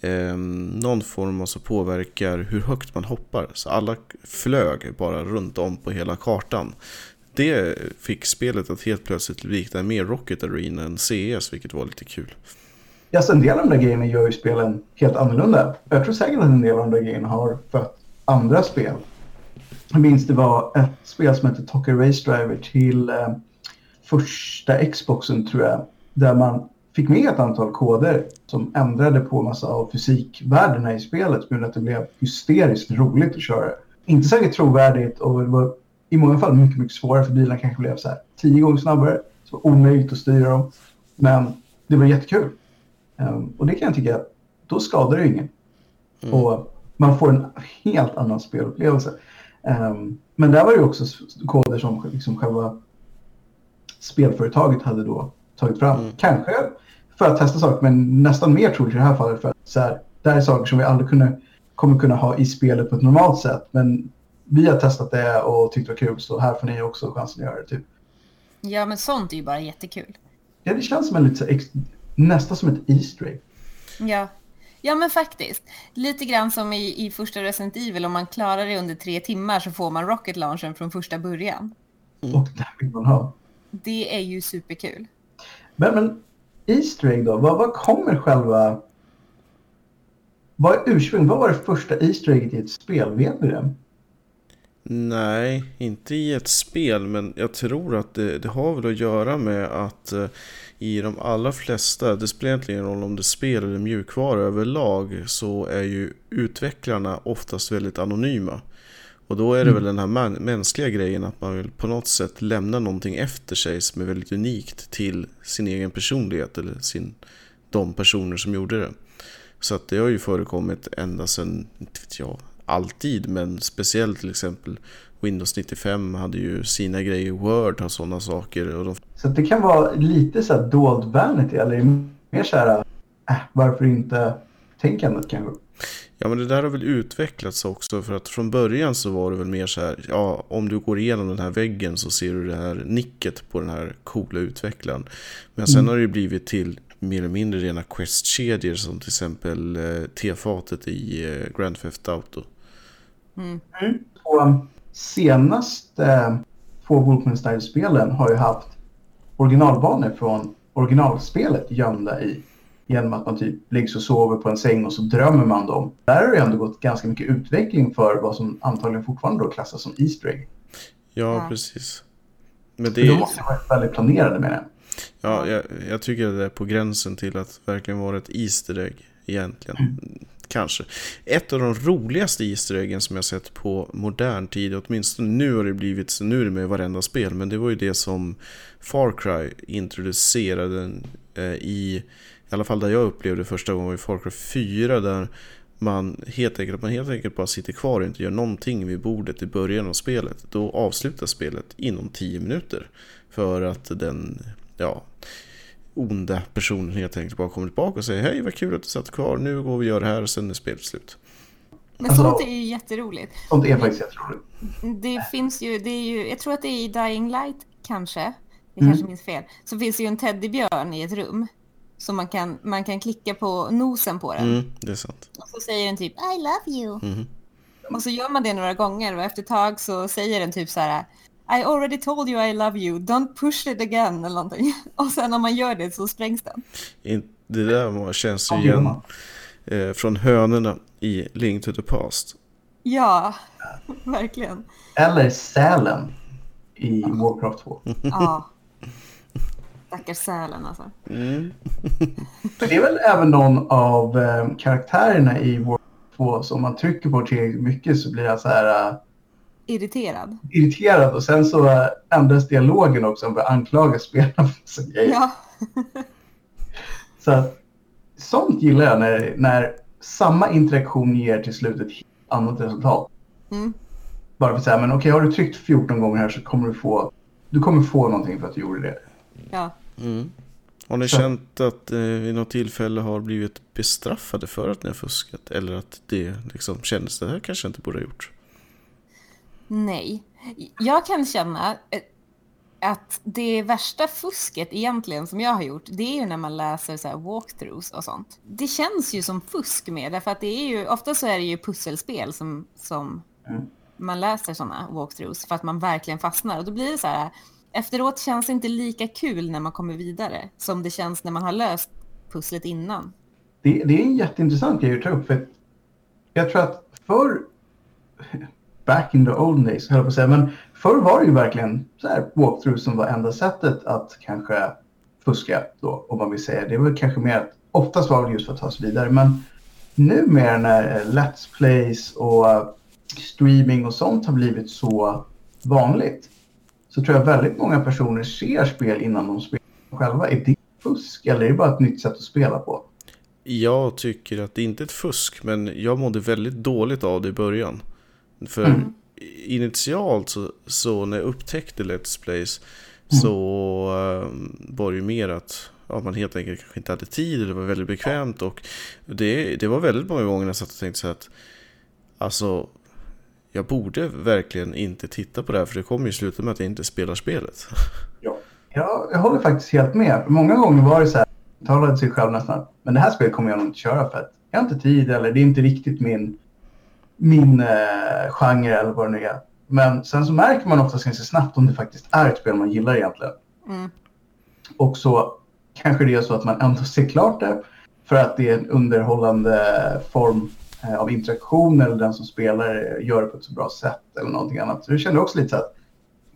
eh, någon form av som påverkar hur högt man hoppar. Så alla flög bara runt om på hela kartan. Det fick spelet att helt plötsligt likna mer Rocket Arena än CS, vilket var lite kul. Ja, så en del av de där grejerna gör ju spelen helt annorlunda. Jag tror säkert att en del av de där grejerna har fött andra spel. Jag minns det var ett spel som hette Tokyo Race Driver till eh, första Xboxen tror jag. Där man fick med ett antal koder som ändrade på massa av fysikvärdena i spelet. Men att det blev hysteriskt roligt att köra. Inte säkert trovärdigt och det var i många fall mycket, mycket svårare för bilarna kanske blev så här tio gånger snabbare. Så var omöjligt att styra dem. Men det var jättekul. Ehm, och det kan jag tycka, då skadar det ingen. Mm. Och man får en helt annan spelupplevelse. Ehm, men där var det också koder som liksom själva spelföretaget hade då tagit fram. Mm. Kanske för att testa saker, men nästan mer troligt i det här fallet för att så här, det här är saker som vi aldrig kunde, kommer kunna ha i spelet på ett normalt sätt. Men vi har testat det och tyckt det var kul, så här får ni också chansen att göra det. Typ. Ja, men sånt är ju bara jättekul. Ja, det känns som en lite, nästan som ett Easter egg. Ja. ja, men faktiskt. Lite grann som i, i första Resident Evil, om man klarar det under tre timmar så får man rocket launchen från första början. Och det vill man ha. Det är ju superkul. Men, men Easter egg då? Vad, vad kommer själva... Vad är ursprung? Vad var det första Easter egget i ett spel? Vet vi det? Nej, inte i ett spel, men jag tror att det, det har väl att göra med att eh, i de allra flesta, det spelar egentligen ingen roll om det är spel eller mjukvara överlag, så är ju utvecklarna oftast väldigt anonyma. Och då är det väl den här mänskliga grejen att man vill på något sätt lämna någonting efter sig som är väldigt unikt till sin egen personlighet eller sin, de personer som gjorde det. Så att det har ju förekommit ända sedan, inte vet jag, alltid, men speciellt till exempel Windows 95 hade ju sina grejer, Word har sådana saker och de Så det kan vara lite så här dold vanity eller mer så här, äh, varför inte tänkandet kanske? Ja men det där har väl utvecklats också för att från början så var det väl mer så här, ja om du går igenom den här väggen så ser du det här nicket på den här coola utvecklaren. Men sen har det ju blivit till mer eller mindre rena quest-kedjor som till exempel eh, T-fatet i eh, Grand Theft Auto. Och um, senaste två Wolfenstein-spelen har ju haft originalbanor från originalspelet gömda i. Genom att man typ ligger och sover på en säng och så drömmer man dem. Där har det ändå gått ganska mycket utveckling för vad som antagligen fortfarande då klassas som Easter egg. Ja, Ja. precis. Men det de är, måste varit väldigt planerade med det. ja, jag, jag tycker att det är på gränsen till att verkligen vara ett Easter egg egentligen. Kanske. Ett av de roligaste Easter eggen som jag sett på modern tid, åtminstone nu har det blivit så, nu är det med i varenda spel, men det var ju det som Far Cry introducerade eh, i, i alla fall där jag upplevde första gången i Far Cry 4 där man helt enkelt, man helt enkelt bara sitter kvar och inte gör någonting vid bordet i början av spelet. Då avslutas spelet inom 10 minuter. För att den, ja, onda personen helt enkelt bara kommer tillbaka och säger Hej vad kul att du satt kvar, nu går vi och gör det här och sen är spelet slut. Men Alltså- sånt är ju jätteroligt. Sånt är faktiskt jätteroligt. Det finns ju, det är ju, jag tror att det är i Dying Light kanske, jag Mm. kanske minns fel, så finns det ju en teddybjörn i ett rum Så man kan, man kan klicka på nosen på den. Mm, det är sant. Och så säger den typ I love you. Mhm. Och så gör man det några gånger och efter ett tag så säger den typ så här I already told you I love you, don't push it again eller någonting. Och sen om man gör det så sprängs den. In- Det där känns ju igen eh, från hönorna i Link to the Past. Ja, verkligen. Eller sälen i Warcraft 2. Ja. Stackars sälen alltså. Mm. Det är väl även någon av eh, karaktärerna i Warcraft 2 som man trycker på tillräckligt mycket så blir jag så här eh, Irriterad. irriterad och sen så eh, ändras dialogen också och börjar anklaga spelarna för massa grejer. Ja. Så att, sånt gillar jag när, när samma interaktion ger till slut ett helt annat resultat. Mm. Bara för att säga, men okej har du tryckt 14 gånger här så kommer du få, du kommer få någonting för att du gjorde det. ja. Mm. Har ni Så- känt att eh, vid något tillfälle har blivit bestraffade för att ni har fuskat? Eller att det liksom kändes det här kanske jag inte borde ha gjort? Nej. Jag kan känna eh, att det värsta fusket egentligen som jag har gjort, det är ju när man läser så här walkthroughs och sånt. Det känns ju som fusk med, därför att det är ju, ofta så är det ju pusselspel som, som Mm. man läser sådana walkthroughs för att man verkligen fastnar. Och då blir det så här, efteråt känns det inte lika kul när man kommer vidare som det känns när man har löst pusslet innan. Det, det är en jätteintressant grej att ta upp. För jag tror att förr, back in the old days, höll jag på att säga, men förr var det ju verkligen så här walkthrough som var enda sättet att kanske fuska då, om man vill säga. Det var kanske mer att oftast var det just för att ta sig vidare, men numera när Let's Plays och eh, streaming och sånt har blivit så vanligt så tror jag väldigt många personer ser spel innan de spelar själva. Är det fusk eller är det bara ett nytt sätt att spela på? Jag tycker att det inte är ett fusk, men jag mådde väldigt dåligt av det i början. För Mm. initialt så, så när jag upptäckte Let's Plays Mm. så eh, var det ju mer att ja, man helt enkelt kanske inte hade tid, det var väldigt bekvämt och det, det var väldigt många gånger jag satt och tänkte så här att alltså jag borde verkligen inte titta på det här för det kommer ju sluta med att jag inte spelar spelet. Ja. Jag, jag håller faktiskt helt med. Många gånger var det så här, talade sig själv nästan, men det här spelet kommer jag nog inte köra för att jag har inte tid eller det är inte riktigt min, min eh, genre eller vad det nu är. Men sen så märker man oftast ganska snabbt om det faktiskt är ett spel man gillar egentligen. Mm. Och så kanske det är så att man ändå ser klart det för att det är en underhållande form av interaktion eller den som spelar eh, gör det på ett så bra sätt eller någonting annat. Så jag kände också lite så att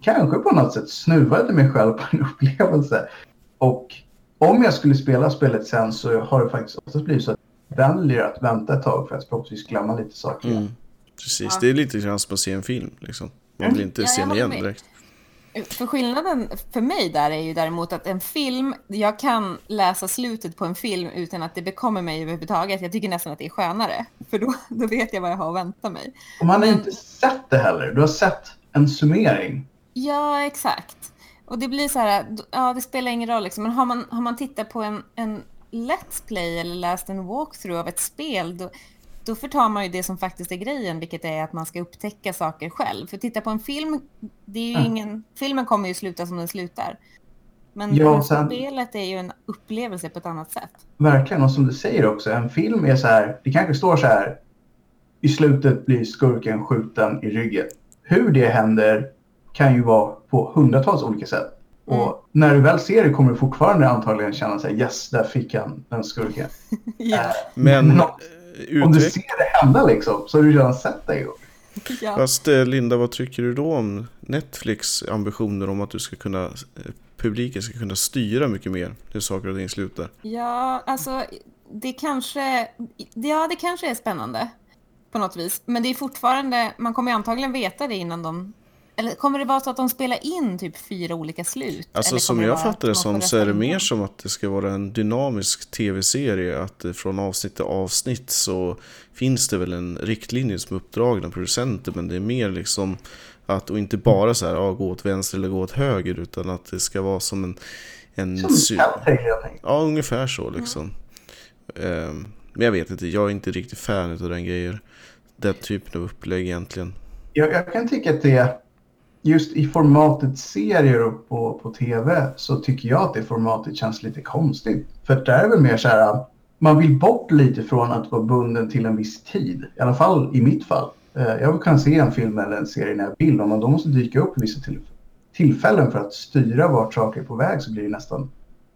kanske på något sätt snuvade mig själv på en upplevelse. Och om jag skulle spela spelet sen så har det faktiskt oftast blivit så att jag väljer att vänta ett tag för att förhoppningsvis glömma lite saker. Mm. Precis, Ja. det är lite grann som att se en film. Liksom. Man Mm. vill inte Ja, se den igen med. direkt. För skillnaden för mig där är ju däremot att en film, jag kan läsa slutet på en film utan att det bekommer mig överhuvudtaget. Jag tycker nästan att det är skönare, för då, då vet jag vad jag har att vänta mig. Och man har Men- inte sett det heller. Du har sett en summering. Ja, exakt. Och det blir så här, ja det spelar ingen roll liksom, men har man, har man tittat på en, en Let's Play eller läst en walkthrough av ett spel, då, då förtar man ju det som faktiskt är grejen, vilket är att man ska upptäcka saker själv. För titta på en film, det är ju Mm. ingen, filmen kommer ju sluta som den slutar. Men Ja, men sen- spelet är ju en upplevelse på ett annat sätt. Verkligen, och som du säger också, en film är så här, det kanske står så här, i slutet blir skurken skjuten i ryggen. Hur det händer kan ju vara på hundratals olika sätt. Mm. Och när du väl ser det kommer du fortfarande antagligen känna sig yes, där fick han den skurken. Ja, Men Men eh, Om du ser det hända liksom, så har du redan sett det ju. ja. Fast eh, Linda, vad tycker du då om Netflix ambitioner om att du ska kunna, eh, publiken ska kunna styra mycket mer hur saker och ting slutar? Ja, alltså det kanske, ja, det kanske är spännande på något vis. Men det är fortfarande, man kommer ju antagligen veta det innan de, eller kommer det vara så att de spelar in typ fyra olika slut? Alltså som jag fattar det som så är det mer som att det ska vara en dynamisk tv-serie. Att från avsnitt till avsnitt så finns det väl en riktlinje som är uppdragen av producenter. Men det är mer liksom att, och inte bara så här, ja, gå åt vänster eller gå åt höger. Utan att det ska vara som en... en Som sy-. Ja, ungefär så liksom. Ehm, men jag vet inte, jag är inte riktigt fan av den grejen. Den typen av upplägg egentligen. Jag, jag kan tycka att det just i formatet serier och på, på tv så tycker jag att det formatet känns lite konstigt. För där är det väl mer så här, man vill bort lite från att vara bunden till en viss tid. I alla fall i mitt fall. Eh, jag kunna se en film eller en serie när jag vill. Om man då måste dyka upp vissa till tillfällen för att styra vart saker är på väg så blir det nästan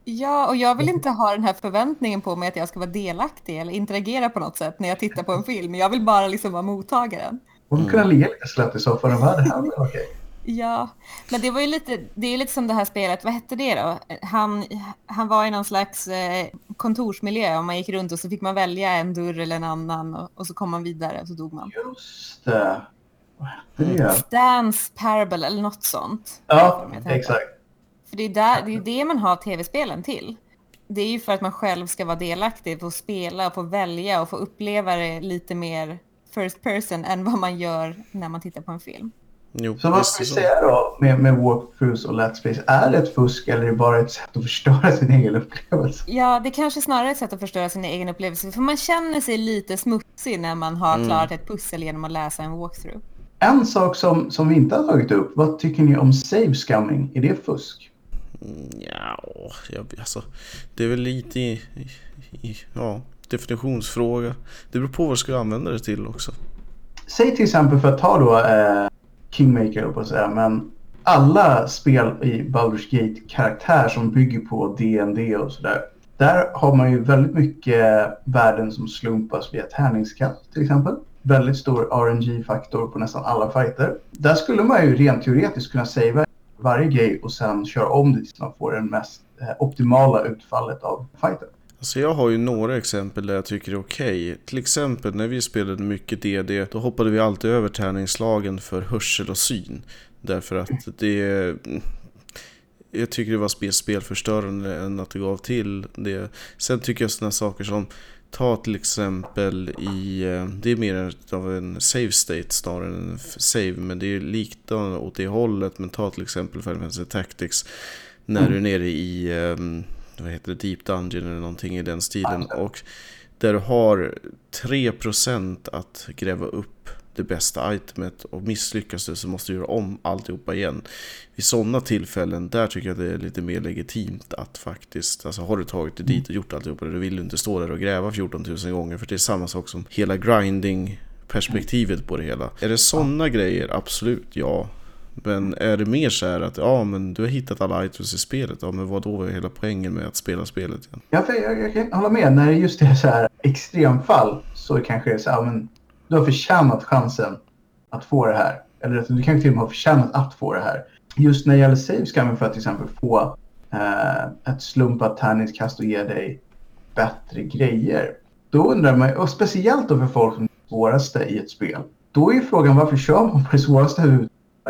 Ja, och jag vill inte ha den här förväntningen på mig att jag ska vara delaktig eller interagera på något sätt när jag tittar på en film. Jag vill bara liksom vara mottagaren. Och kunna le lite slött i soffan och bara, det här blir okej. Ja, men det var ju lite, det är lite som det här spelet, vad hette det då? Han, han var i någon slags eh, kontorsmiljö och man gick runt och så fick man välja en dörr eller en annan och, och så kom man vidare och så dog man. Just det. Vad hette det? Stans Parable eller något sånt. Ja, exakt. För det är, där, det är det man har tv-spelen till. Det är ju för att man själv ska vara delaktig, få spela och få välja och få uppleva det lite mer first person än vad man gör när man tittar på en film. Jo, så vad ska vi säga då med, med walkthroughs och let's plays? Är det ett fusk eller är det bara ett sätt att förstöra sin egen upplevelse? Ja, det kanske snarare är ett sätt att förstöra sin egen upplevelse. För man känner sig lite smutsig när man har mm. klarat ett pussel genom att läsa en walkthrough. En sak som, som vi inte har tagit upp, vad tycker ni om save scumming? Är det fusk? Ja, jag, alltså, det är väl lite i, i, ja, definitionsfråga. Det beror på vad du ska använda det till också. Säg till exempel för att ta då eh, Kingmaker på att säga, men alla spel i Baldur's Gate karaktär som bygger på D&D och sådär. Där har man ju väldigt mycket värden som slumpas via tärningskast till exempel. Väldigt stor RNG-faktor på nästan alla fighter. Där skulle man ju rent teoretiskt kunna savea varje grej och sen köra om det tills man får det mest eh, optimala utfallet av fighten. Alltså jag har ju några exempel där jag tycker det är okej. Okay. Till exempel när vi spelade mycket DD, då hoppade vi alltid över tärningslagen för hörsel och syn. Därför att det... Jag tycker det var spelförstörande än att det gav till det. Sen tycker jag sådana saker som Ta till exempel i, eh, det är mer av en save state snarare än en save, men det är liknande åt det hållet. Men ta till exempel Final Fantasy Tactics när mm. du är nere i, um, vad heter det, Deep Dungeon eller någonting i den stilen. Och där du har 3% att gräva upp det bästa itemet och misslyckas du så måste du göra om alltihopa igen. Vid sådana tillfällen, där tycker jag det är lite mer legitimt att faktiskt, alltså har du tagit dig dit och gjort alltihopa då vill du inte stå där och gräva 14 000 gånger för det är samma sak som hela grinding perspektivet på det hela. Är det sådana grejer? Absolut, ja. Men är det mer så här att ja men du har hittat alla items i spelet, ja men vad då är hela poängen med att spela spelet igen? Ja, jag, jag, jag kan hålla med. När det just är så här extremfall så kanske det är så här, men du har förtjänat chansen att få det här. Eller du kanske till och med har förtjänat att få det här. Just när det gäller save ska för att till exempel få eh, ett slumpat tärningskast och ge dig bättre grejer. Då undrar man, och speciellt då för folk som är svåraste i ett spel. Då är ju frågan varför kör man på det svåraste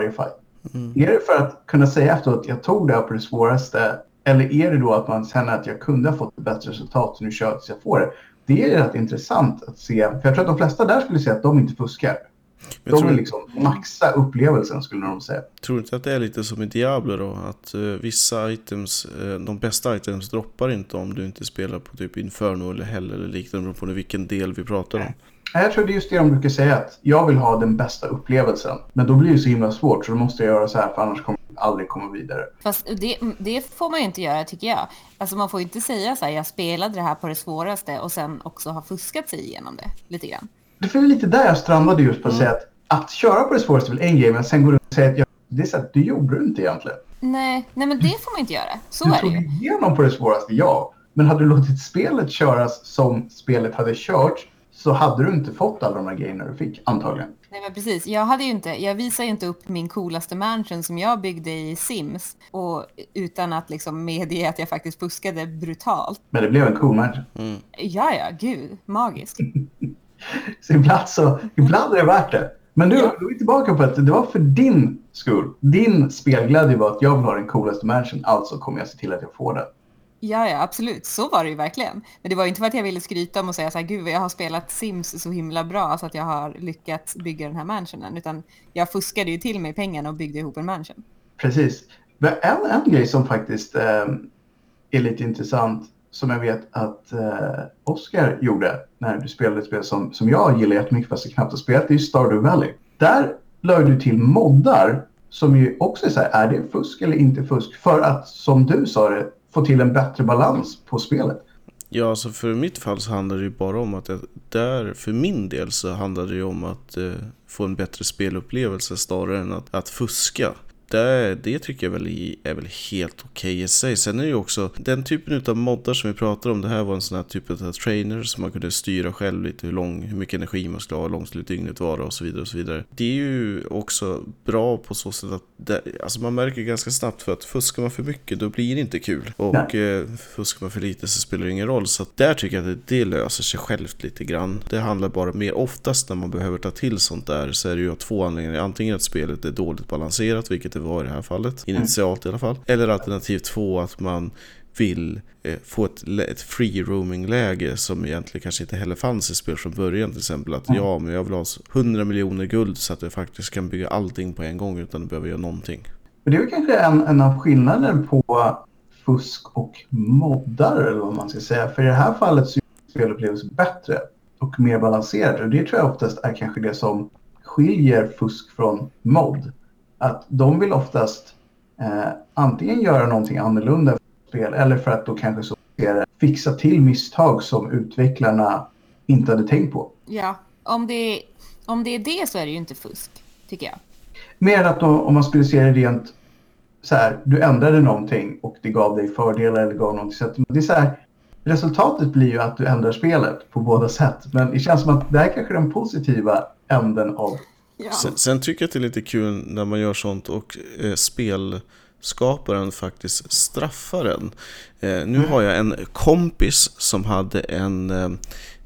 fight? Mm. Är det för att kunna säga efteråt att jag tog det här på det svåraste? Eller är det då att man känner att jag kunde ha fått ett bättre resultat så nu kör jag tills jag får det? det är rätt intressant att se. För jag tror att de flesta där skulle säga att de inte fuskar. Jag de tror... vill liksom maxa upplevelsen skulle de säga. Tror du inte att det är lite som i Diablo då? Att uh, vissa items, uh, de bästa items droppar inte om du inte spelar på typ Inferno eller Hell eller liknande på vilken del vi pratar om. Jag tror det är just det de brukar säga att jag vill ha den bästa upplevelsen. Men då blir det så himla svårt så då måste jag göra så här för annars kommer jag aldrig komma vidare. Fast det, det får man ju inte göra tycker jag. Alltså man får inte säga så här jag spelade det här på det svåraste och sen också ha fuskat sig igenom det lite grann. Det är lite där jag strandade just på att mm. säga att att köra på det svåraste är väl en grej men sen går du och säger att jag, det är så här, det gjorde du inte egentligen. Nej, nej men det får man inte göra. Så du är det ju. Du tog igenom på det svåraste, ja. Men hade du låtit spelet köras som spelet hade kört så hade du inte fått alla de här grejerna du fick, antagligen. Nej men precis, jag, hade ju inte, jag visade ju inte upp min coolaste mansion som jag byggde i Sims och, utan att liksom medge att jag faktiskt fuskade brutalt. Men det blev en cool mansion. Mm. Ja, ja, gud, magiskt. så ibland, så ibland är det värt det. Men nu ja. är vi tillbaka på att det var för din skull. Din spelglädje var att jag vill ha den coolaste mansion, alltså kommer jag se till att jag får den. Ja, ja, absolut. Så var det ju verkligen. Men det var inte för att jag ville skryta om och säga så här, gud, jag har spelat Sims så himla bra så att jag har lyckats bygga den här mansionen, utan jag fuskade ju till mig pengarna och byggde ihop en mansion. Precis. Men en, en grej som faktiskt eh, är lite intressant, som jag vet att eh, Oscar gjorde när du spelade ett spel som, som jag gillar jättemycket fast jag knappt har spelat, det är Stardew Valley. Där lade du till moddar som ju också är så här, är det fusk eller inte fusk? För att, som du sa det, få till en bättre balans på spelet. Ja, alltså för mitt fall så handlar det ju bara om att jag, där, för min del så handlar det ju om att eh, få en bättre spelupplevelse snarare än att, att fuska det, det tycker jag väl är väl helt okej okay i sig. Sen är det ju också den typen av moddar som vi pratar om. Det här var en sån här typ av trainer som man kunde styra själv lite hur, lång, hur mycket energi man skulle ha, hur långt skulle dygnet vara och så vidare. och så vidare. Det är ju också bra på så sätt att det, alltså man märker ganska snabbt för att fuskar man för mycket då blir det inte kul. Och eh, fuskar man för lite så spelar det ingen roll. Så där tycker jag att det, det löser sig självt lite grann. Det handlar bara mer oftast när man behöver ta till sånt där så är det ju av två anledningar. Antingen att spelet är dåligt balanserat, vilket det var i det här fallet, initialt i alla fall. Eller alternativ två att man vill eh, få ett, ett free roaming läge som egentligen kanske inte heller fanns i spel från början. Till exempel att ja, men jag vill ha 100 miljoner guld så att jag faktiskt kan bygga allting på en gång utan att behöva göra någonting. Det är kanske en, en av skillnaderna på fusk och moddar eller vad man ska säga. För i det här fallet så är spelupplevelsen bättre och mer balanserad. Och det tror jag oftast är kanske det som skiljer fusk från mod att de vill oftast eh, antingen göra någonting annorlunda för spel eller för att då kanske så fixa till misstag som utvecklarna inte hade tänkt på. Ja, om det, om det är det så är det ju inte fusk, tycker jag. Mer att då, om man skulle se det rent så här, du ändrade någonting och det gav dig fördelar eller gav någonting. Så det är så här, resultatet blir ju att du ändrar spelet på båda sätt. Men det känns som att det här kanske är den positiva änden av Ja. Sen, sen, tycker jag att det är lite kul när man gör sånt och eh, spelskaparen faktiskt straffar en. Eh, nu mm. har jag en kompis som hade en eh,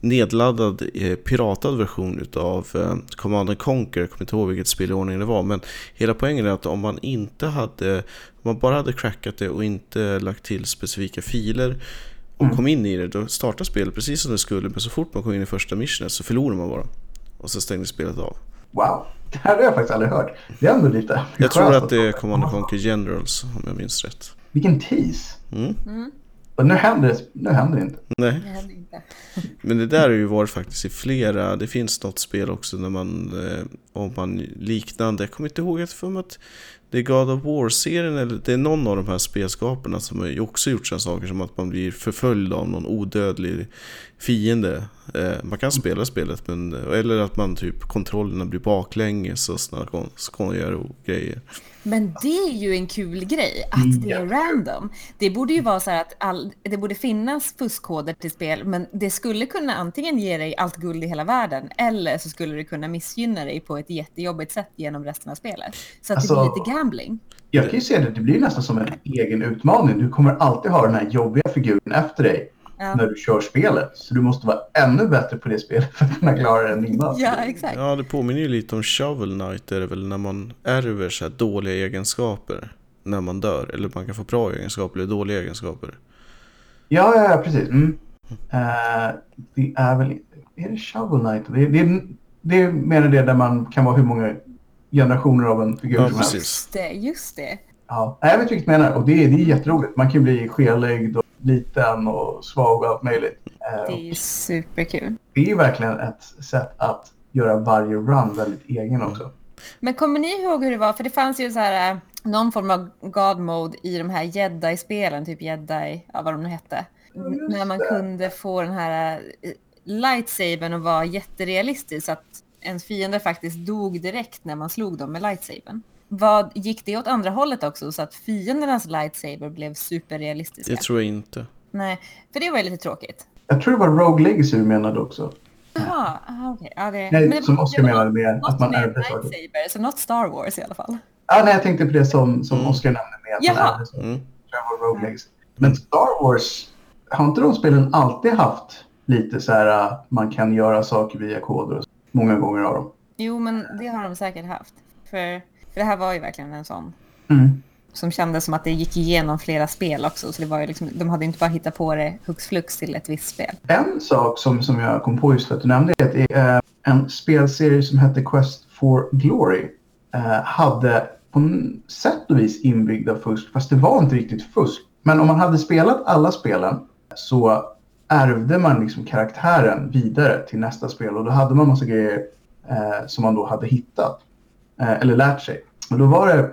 nedladdad eh, piratad version utav eh, Command Conquer. Jag kommer inte ihåg vilket spel i ordning det var. Men hela poängen är att om man inte hade, om man bara hade crackat det och inte lagt till specifika filer och mm. kom in i det, då startar spelet precis som det skulle. Men så fort man kom in i första missionet så förlorar man bara. Och så stängde spelet av. Wow, det här har jag faktiskt aldrig hört. Det är ändå lite... Jag tror att det är Command Conquer Generals om jag minns rätt. Vilken tease. Mm. Mm. Och nu händer det, nu händer det inte. Nej. Det inte. Men det där har ju varit faktiskt i flera, det finns något spel också när man, eh, om man liknande, jag kommer inte ihåg, jag för att det är God of War-serien, eller det är någon av de här spelskaparna som har också gjort sådana saker som att man blir förföljd av någon odödlig fiende. Eh, man kan spela spelet, men, eller att man typ kontrollerna blir baklänges och sådana skojiga grejer. Men det är ju en kul grej, att det är random. Det borde ju vara så här att all, det borde finnas fuskkoder till spel, men det skulle kunna antingen ge dig allt guld i hela världen, eller så skulle det kunna missgynna dig på ett jättejobbigt sätt genom resten av spelet. Så att alltså, det blir lite gambling. Jag kan ju se det, det blir nästan som en egen utmaning. Du kommer alltid ha den här jobbiga figuren efter dig ja. när du kör spelet. Så du måste vara ännu bättre på det spelet för att kunna klara det än innan. Ja, exakt. Ja, det påminner ju lite om Shovel Knight är det väl när man ärver så här dåliga egenskaper när man dör. Eller man kan få bra egenskaper eller dåliga egenskaper. Ja, ja, ja precis. Mm. Uh, det är väl, är det Shovel Knight? Det, det, det är mer det där man kan vara hur många generationer av en figur ja, som helst. Just det, just det. Ja, jag vet vilket du menar och det, det är jätteroligt. Man kan bli skelögd och liten och svag och allt möjligt. Det är superkul. Det är verkligen ett sätt att göra varje run väldigt egen också. Men kommer ni ihåg hur det var? För det fanns ju så här, eh, någon form av God mode i de här Jedi-spelen, typ Jedi, ja, vad de nu hette. När man kunde få den här eh, lightsabern att vara jätterealistisk så att ens fiende faktiskt dog direkt när man slog dem med lightsabern. Vad, gick det åt andra hållet också så att fiendernas lightsaber blev superrealistiska? Det tror jag inte. Nej, för det var ju lite tråkigt. Jag tror det var Rogue Legacy du menade också. Jaha, okej. Okay. Ja, det... Nej, men som Oscar menade med att man ärvde lightsaber, så not Star Wars i alla fall. Ja, nej, jag tänkte på det som, som mm. Oscar nämnde med att Jaha. man ärvde saker. Mm. Var Rogue Legacy. Men Star Wars, har inte de spelen alltid haft lite så här, man kan göra saker via koder många gånger av dem? Jo, men det har de säkert haft. För för det här var ju verkligen en sån. Mm. Som kändes som att det gick igenom flera spel också. Så det var ju liksom, de hade inte bara hittat på det hux flux till ett visst spel. En sak som, som jag kom på just för att du nämnde det är uh, en spelserie som hette Quest for Glory. Uh, hade på sätt och vis inbyggda fusk, fast det var inte riktigt fusk. Men om man hade spelat alla spelen så ärvde man liksom karaktären vidare till nästa spel och då hade man massa grejer eh, som man då hade hittat. Eh, eller lärt sig. Och då var det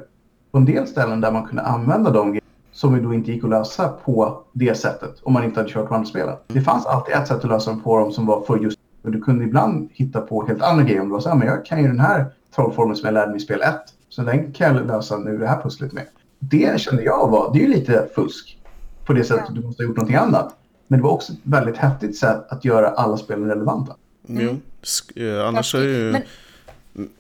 på en del ställen där man kunde använda de grejer som ju då inte gick att lösa på det sättet om man inte hade kört vandrespelen. Det fanns alltid ett sätt att lösa dem på dem som var för just men du kunde ibland hitta på helt andra grejer om du var så här, men jag kan ju den här trollformen som jag lärde mig i spel 1. Så den kan jag lösa nu det här pusslet med. Det kände jag var, det är ju lite fusk. På det sättet att du måste ha gjort någonting annat. Men det var också ett väldigt häftigt sätt att göra alla spelen relevanta. Mm. Eh, annars det ju Men-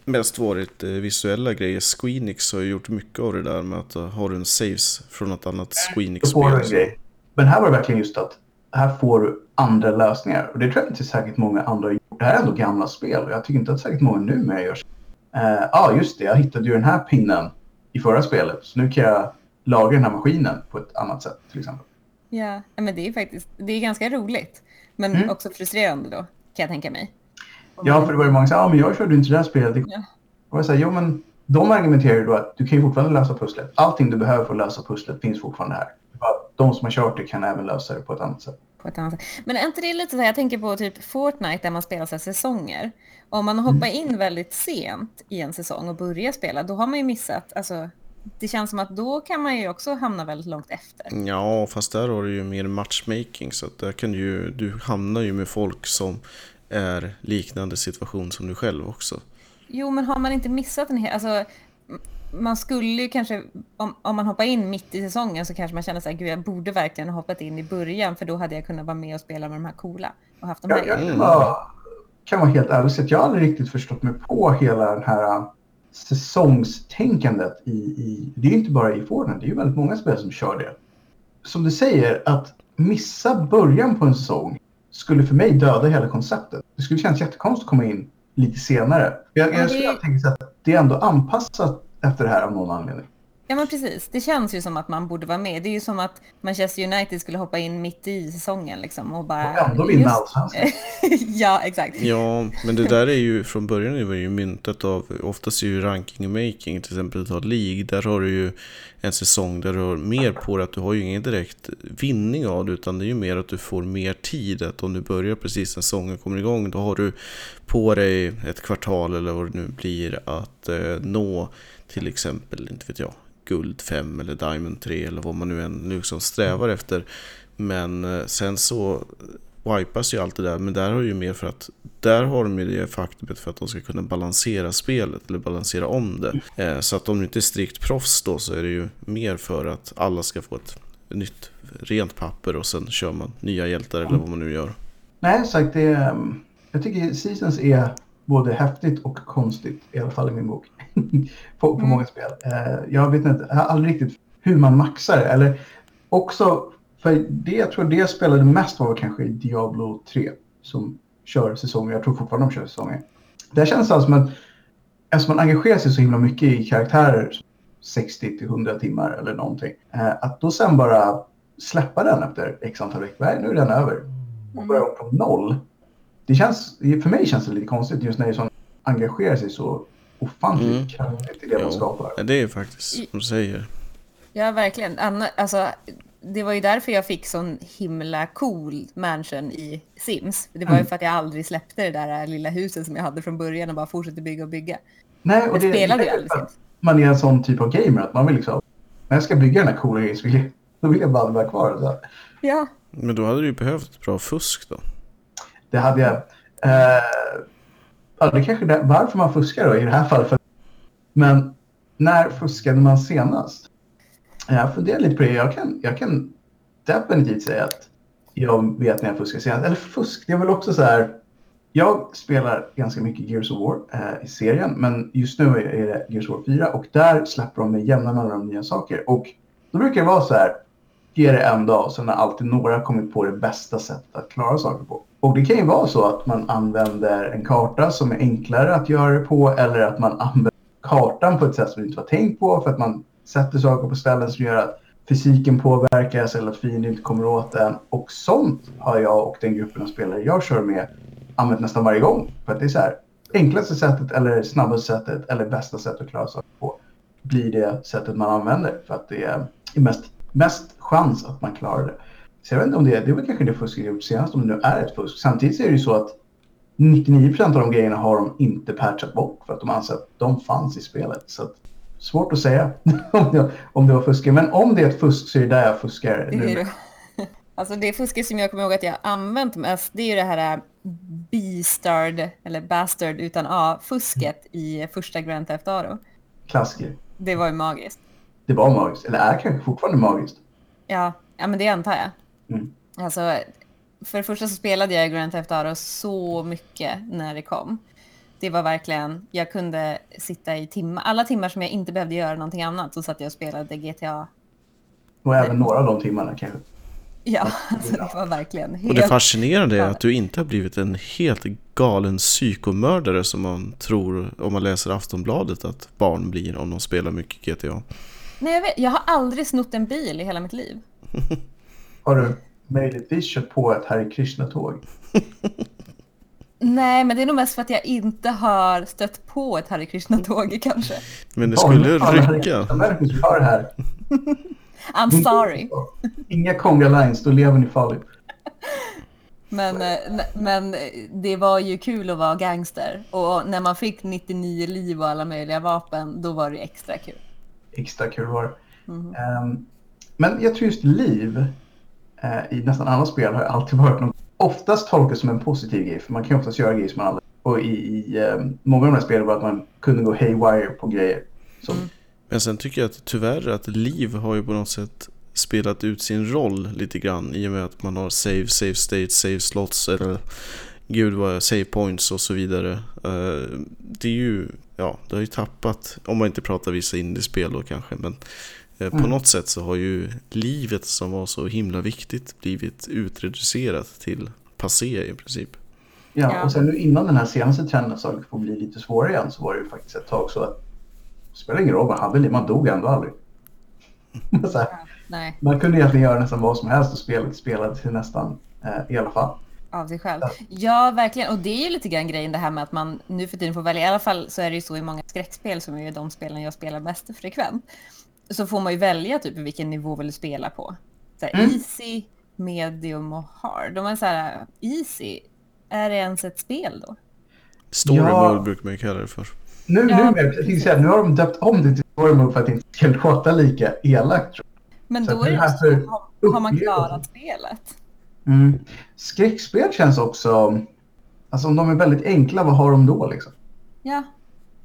mest varit eh, visuella grejer. Squeenix har ju gjort mycket av det där med att har du en saves från ett annat Squeenix-spel. Men här var det verkligen just att här får du andra lösningar. Och det tror jag inte säkert många andra har gjort. Det här är ändå gamla spel och jag tycker inte att säkert många numera gör så. Ja, ah, just det. Jag hittade ju den här pinnen i förra spelet. Så nu kan jag lagra den här maskinen på ett annat sätt till exempel. Ja, men det är faktiskt det är ganska roligt. Men Mm. också frustrerande då, kan jag tänka mig. Ja, för det var ju många som sa, ah, men jag körde inte det här spelet. Det- Ja. Och jag säger, jo men de argumenterar ju då att du kan ju fortfarande lösa pusslet. Allting du behöver för att lösa pusslet finns fortfarande här. De som har kört det kan även lösa det på ett annat sätt. På ett annat sätt. Men är inte det lite så här, jag tänker på typ Fortnite där man spelar så här säsonger. Om man hoppar in väldigt sent i en säsong och börjar spela, då har man ju missat, alltså det känns som att då kan man ju också hamna väldigt långt efter. Ja, fast där har du ju mer matchmaking så att där kan du ju, du hamnar ju med folk som är liknande situation som du själv också. Jo, men har man inte missat en hel... Alltså, man skulle ju kanske, om, om man hoppar in mitt i säsongen så kanske man känner så här, gud jag borde verkligen ha hoppat in i början för då hade jag kunnat vara med och spela med de här coola och haft de här. Jag, jag Mm. kan, vara, kan vara helt ärlig säga att jag har aldrig riktigt förstått mig på hela den här äh, säsongstänkandet i, i... Det är ju inte bara i Fortnite, det är ju väldigt många spel som kör det. Som du säger, att missa början på en säsong skulle för mig döda hela konceptet. Det skulle kännas jättekonstigt att komma in lite senare. Jag, Ja, jag det- så att det är ändå anpassat efter det här av någon anledning. Ja men precis, det känns ju som att man borde vara med. Det är ju som att Manchester United skulle hoppa in mitt i säsongen liksom och bara... Och ändå vinna Just- allsvenskan. ja, exakt. Ja, men det där är ju från början är det ju myntat av, oftast är ju ranking och making, till exempel ta League, där har du ju en säsong där du har mer på det att du har ju ingen direkt vinning av det, utan det är ju mer att du får mer tid, att om du börjar precis när säsongen kommer igång, då har du på dig ett kvartal eller vad det nu blir att eh, nå till exempel, inte vet jag, guld 5 eller diamond 3 eller vad man nu än liksom strävar efter. Men eh, sen så wipas ju allt det där, men där har ju mer för att där har de ju det faktumet för att de ska kunna balansera spelet eller balansera om det. Eh, så att om du inte är strikt proffs då så är det ju mer för att alla ska få ett nytt rent papper och sen kör man nya hjältar eller vad man nu gör. Nej, sagt det. um, Jag tycker Seasons är både häftigt och konstigt, i alla fall i min bok. På, på Mm. många spel. Eh, jag vet inte, jag har aldrig riktigt hur man maxar det. Eller också, för det jag tror det jag spelade mest var kanske Diablo 3 som kör säsonger. Jag tror fortfarande de kör säsonger. Det känns alltså som att eftersom man engagerar sig så himla mycket i karaktärer 60 till 100 timmar eller någonting. Eh, att då sen bara släppa den efter x antal veckor. Nej, nu är den över. Och börja om från noll. Det känns, för mig känns det lite konstigt just när det är sån engagerar sig så ofantligt Mm. kraftigt i det man Jo. skapar. Ja, Det är faktiskt som du säger. Ja, verkligen. Anna, alltså, det var ju därför jag fick sån himla cool mansion i Sims. Det var ju Mm. för att jag aldrig släppte det där lilla huset som jag hade från början och bara fortsatte bygga och bygga. Nej, och Jag det, spelade ju det är aldrig Sims. Man är en sån typ av gamer att man vill liksom, när jag ska bygga den här coola grejen så vill jag, då vill jag bara vara kvar. Så. Ja, Men då hade du ju behövt ett bra fusk då. Det hade jag. Eh, ja, det är kanske är varför man fuskar då i det här fallet. Men när fuskade man senast? Jag funderar lite på det. Jag kan, jag kan definitivt säga att jag vet när jag fuskar senast. Eller fusk, det är väl också så här. Jag spelar ganska mycket Gears of War eh, i serien, men just nu är är det Gears of War 4 och där släpper de med jämna mellanrum nya saker. Och då brukar det vara så här, ge det en dag och sen har alltid några kommit på det bästa sättet att klara saker på. Och det kan ju vara så att man använder en karta som är enklare att göra det på eller att man använder kartan på ett sätt som du inte var tänkt på för att man sätter saker på ställen som gör att fysiken påverkas eller att fienden inte kommer åt den. Och sånt har jag och den gruppen av spelare jag kör med använt nästan varje gång. För att det är så här, enklaste sättet eller snabbaste sättet eller bästa sättet att klara saker på blir det sättet man använder för att det är mest, mest chans att man klarar det. Så jag vet inte om det är, det är väl kanske det fusket gjort senast om det nu är ett fusk. Samtidigt är det ju så att 99% av de grejerna har de inte patchat bort för att de anser att de fanns i spelet. Så att Svårt att säga om det, om det var fuskar. Men om det är ett fusk så är det där jag fuskar nu. det. Alltså det fusket som jag kommer ihåg att jag använt mest, det är ju det här äh, B-stard, eller bastard utan A-fusket i första Grand Theft Auto. Klassiker. Det var ju magiskt. Det var magiskt. Eller är kanske fortfarande magiskt. Ja, ja men det antar jag. Mm. Alltså, för det första så spelade jag Grand Theft Auto så mycket när det kom. Det var verkligen, jag kunde sitta i timmar, alla timmar som jag inte behövde göra någonting annat så satt jag och spelade GTA. Och även några av de timmarna kanske. Ja, alltså det var verkligen helt... Och det fascinerande är att du inte har blivit en helt galen psykomördare som man tror om man läser Aftonbladet att barn blir om de spelar mycket GTA. Nej, jag, vet, jag har aldrig snott en bil i hela mitt liv. Har du möjligtvis kört på ett Hare Krishna-tåg? Nej, men det är nog mest för att jag inte har stött på ett Hare Krishna-tåg kanske. Men det skulle Hare rycka. Det här. I'm sorry. Inga Conga Lines, då lever ni farligt. Men, eh, men det var ju kul att vara gangster. Och när man fick 99 liv och alla möjliga vapen, då var det extra kul. Extra kul var det. Mhm. Ehm, men jag tror just liv eh, i nästan alla spel har alltid varit något oftast tolkas som en positiv grej. För man kan ju oftast göra grejer som man aldrig... Och i, i ehm, många av de här spelen var att man kunde gå haywire på grejer. Som, Men sen tycker jag att tyvärr att Liv har ju på något sätt spelat ut sin roll lite grann i och med att man har save, save state, save slots eller gud vad save points och så vidare. Eh, Det är ju, ja, det har ju tappat, om man inte pratar vissa indiespel då kanske, men eh, på Mm. något sätt så har ju livet som var så himla viktigt blivit utreducerat till passé i princip. ja, Ja. Och sen nu innan den här senaste trenden så får bli lite svårare igen så var det ju faktiskt ett tag så att det spelar ingen roll, man hade liv, man dog ändå aldrig. så här, Nej, man kunde egentligen göra nästan vad som helst och spelet spelade till nästan eh, i alla fall. av sig själv. Ja, verkligen. Och det är ju lite grann grejen det här med att man nu för tiden får välja. I alla fall så är det ju så i många skräckspel som är ju de spelen jag spelar mest frekvent. Så får man ju välja typ vilken nivå vill du spela på. Så här, Mm. Easy, medium och hard. Om man säger easy, är det ens ett spel då? Story Ja. mode brukar man ju kalla det för. Nu, Ja, nu, säga, nu har de döpt om det till story mode för att det inte ska låta lika elakt. tror Men Så då är det här så, för har, har man klarat spelet? Mm. Skräckspel känns också... Alltså om de är väldigt enkla, vad har de då liksom? Ja.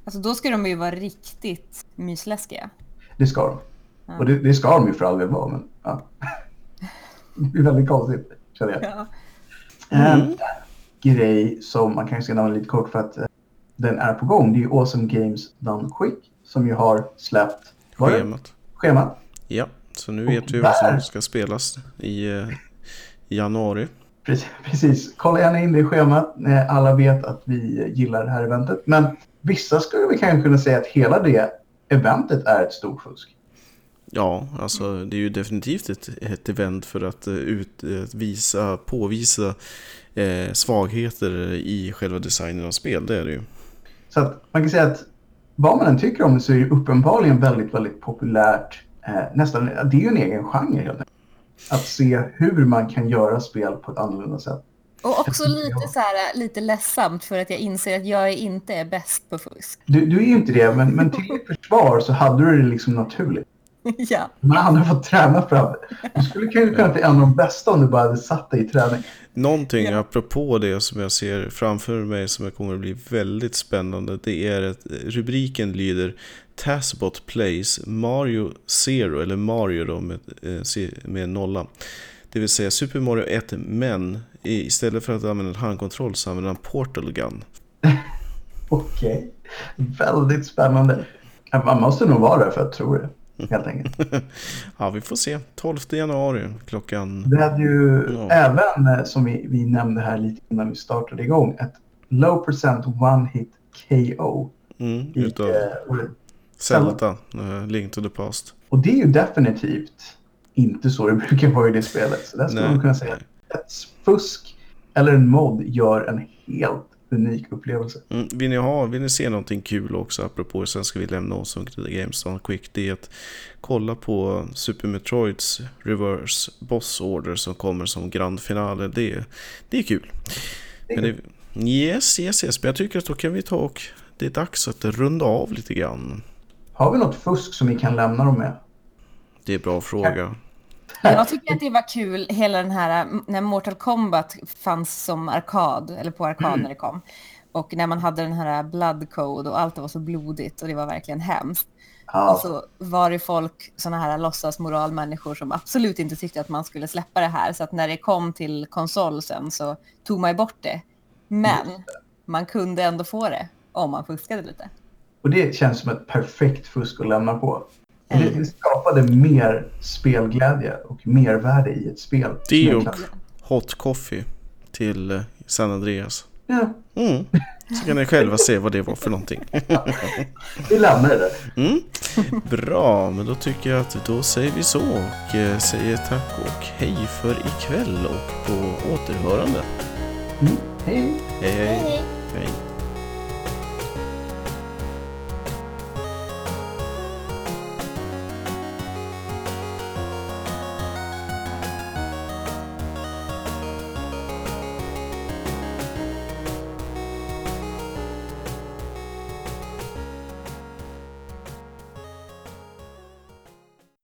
Alltså då ska de ju vara riktigt mysläskiga. Det ska de. Ja. Och det, det ska de ju för all del vara, men ja. Det är väldigt konstigt, känner jag. Ja. En grej som man kanske ska nämna lite kort för att eh, den är på gång, det är ju Awesome Games Done Quick som ju har släppt? Schemat. schemat. Ja, så nu vet vi vad som ska spelas i eh, i januari. Precis, precis. Kolla gärna in det i schemat. Alla vet att vi gillar det här eventet. Men vissa skulle vi kanske kunna säga att hela det eventet är ett stort fusk. Ja, alltså det är ju definitivt ett, ett event för att eh, ut, eh, visa, påvisa eh, svagheter i själva designen av spel, det är det ju. Så att man kan säga att vad man än tycker om det så är det uppenbarligen väldigt, väldigt populärt. Eh, nästan, det är ju en egen genre helt enkelt. Att se hur man kan göra spel på ett annorlunda sätt. Och också lite så här, lite ledsamt för att jag inser att jag inte är bäst på fusk. Du, du är ju inte det, men, men till ditt försvar så hade du det liksom naturligt. ja. Man hade fått träna fram det. Du skulle kanske kunna bli en av de bästa om du bara hade satt dig i träning. Någonting Ja. apropå det som jag ser framför mig som kommer att bli väldigt spännande det är att rubriken lyder Tasbot Plays Mario Zero, eller Mario då med, eh, med nolla. Det vill säga Super Mario 1 men istället för att använda en handkontroll så använder han Portal Gun. Okej. Väldigt spännande. Man måste nog vara där för att tro det. Helt enkelt. Ja, vi får se. 12 januari klockan... Vi hade ju Ja. även, eh, som vi, vi nämnde här lite innan vi startade igång, ett low percent one hit KO. Mm, I, utav eh, Zelda, eh, Link to the Past. och det är ju definitivt inte så det brukar vara i det spelet. Så där skulle man kunna säga att fusk eller en mod gör en helt unik upplevelse. Mm, vill, ni ha, vill ni se någonting kul också apropå, sen ska vi lämna oss som Games on Quick, det är att kolla på Super Metroids Reverse Boss Order som kommer som grand finale. Det, det är kul. Men det, yes, yes, yes, men jag tycker att då kan vi ta och det är dags att runda av lite grann. Har vi något fusk som vi kan lämna dem med? Det är en bra fråga. Jag tycker att det var kul, hela den här, när Mortal Kombat fanns som arkad, eller på arkad när det kom. Och när man hade den här blood code och allt var så blodigt och det var verkligen hemskt. Och Ja, så var det folk, sådana här låtsas moralmänniskor som absolut inte tyckte att man skulle släppa det här. Så att när det kom till konsol sen så tog man ju bort det. Men man kunde ändå få det om man fuskade lite. och det känns som ett perfekt fusk att lämna på. Och Det, det skapade mer spelglädje och mervärde i ett spel. Det och hot coffee till eh, San Andreas. Ja, Mm. Så kan ni själva se vad det var för någonting. vi lämnar det där. Mm. Bra, men då tycker jag att då säger vi så och eh, säger tack och hej för ikväll och på återhörande. Mm. Hej! Hej hej. Hej. hej.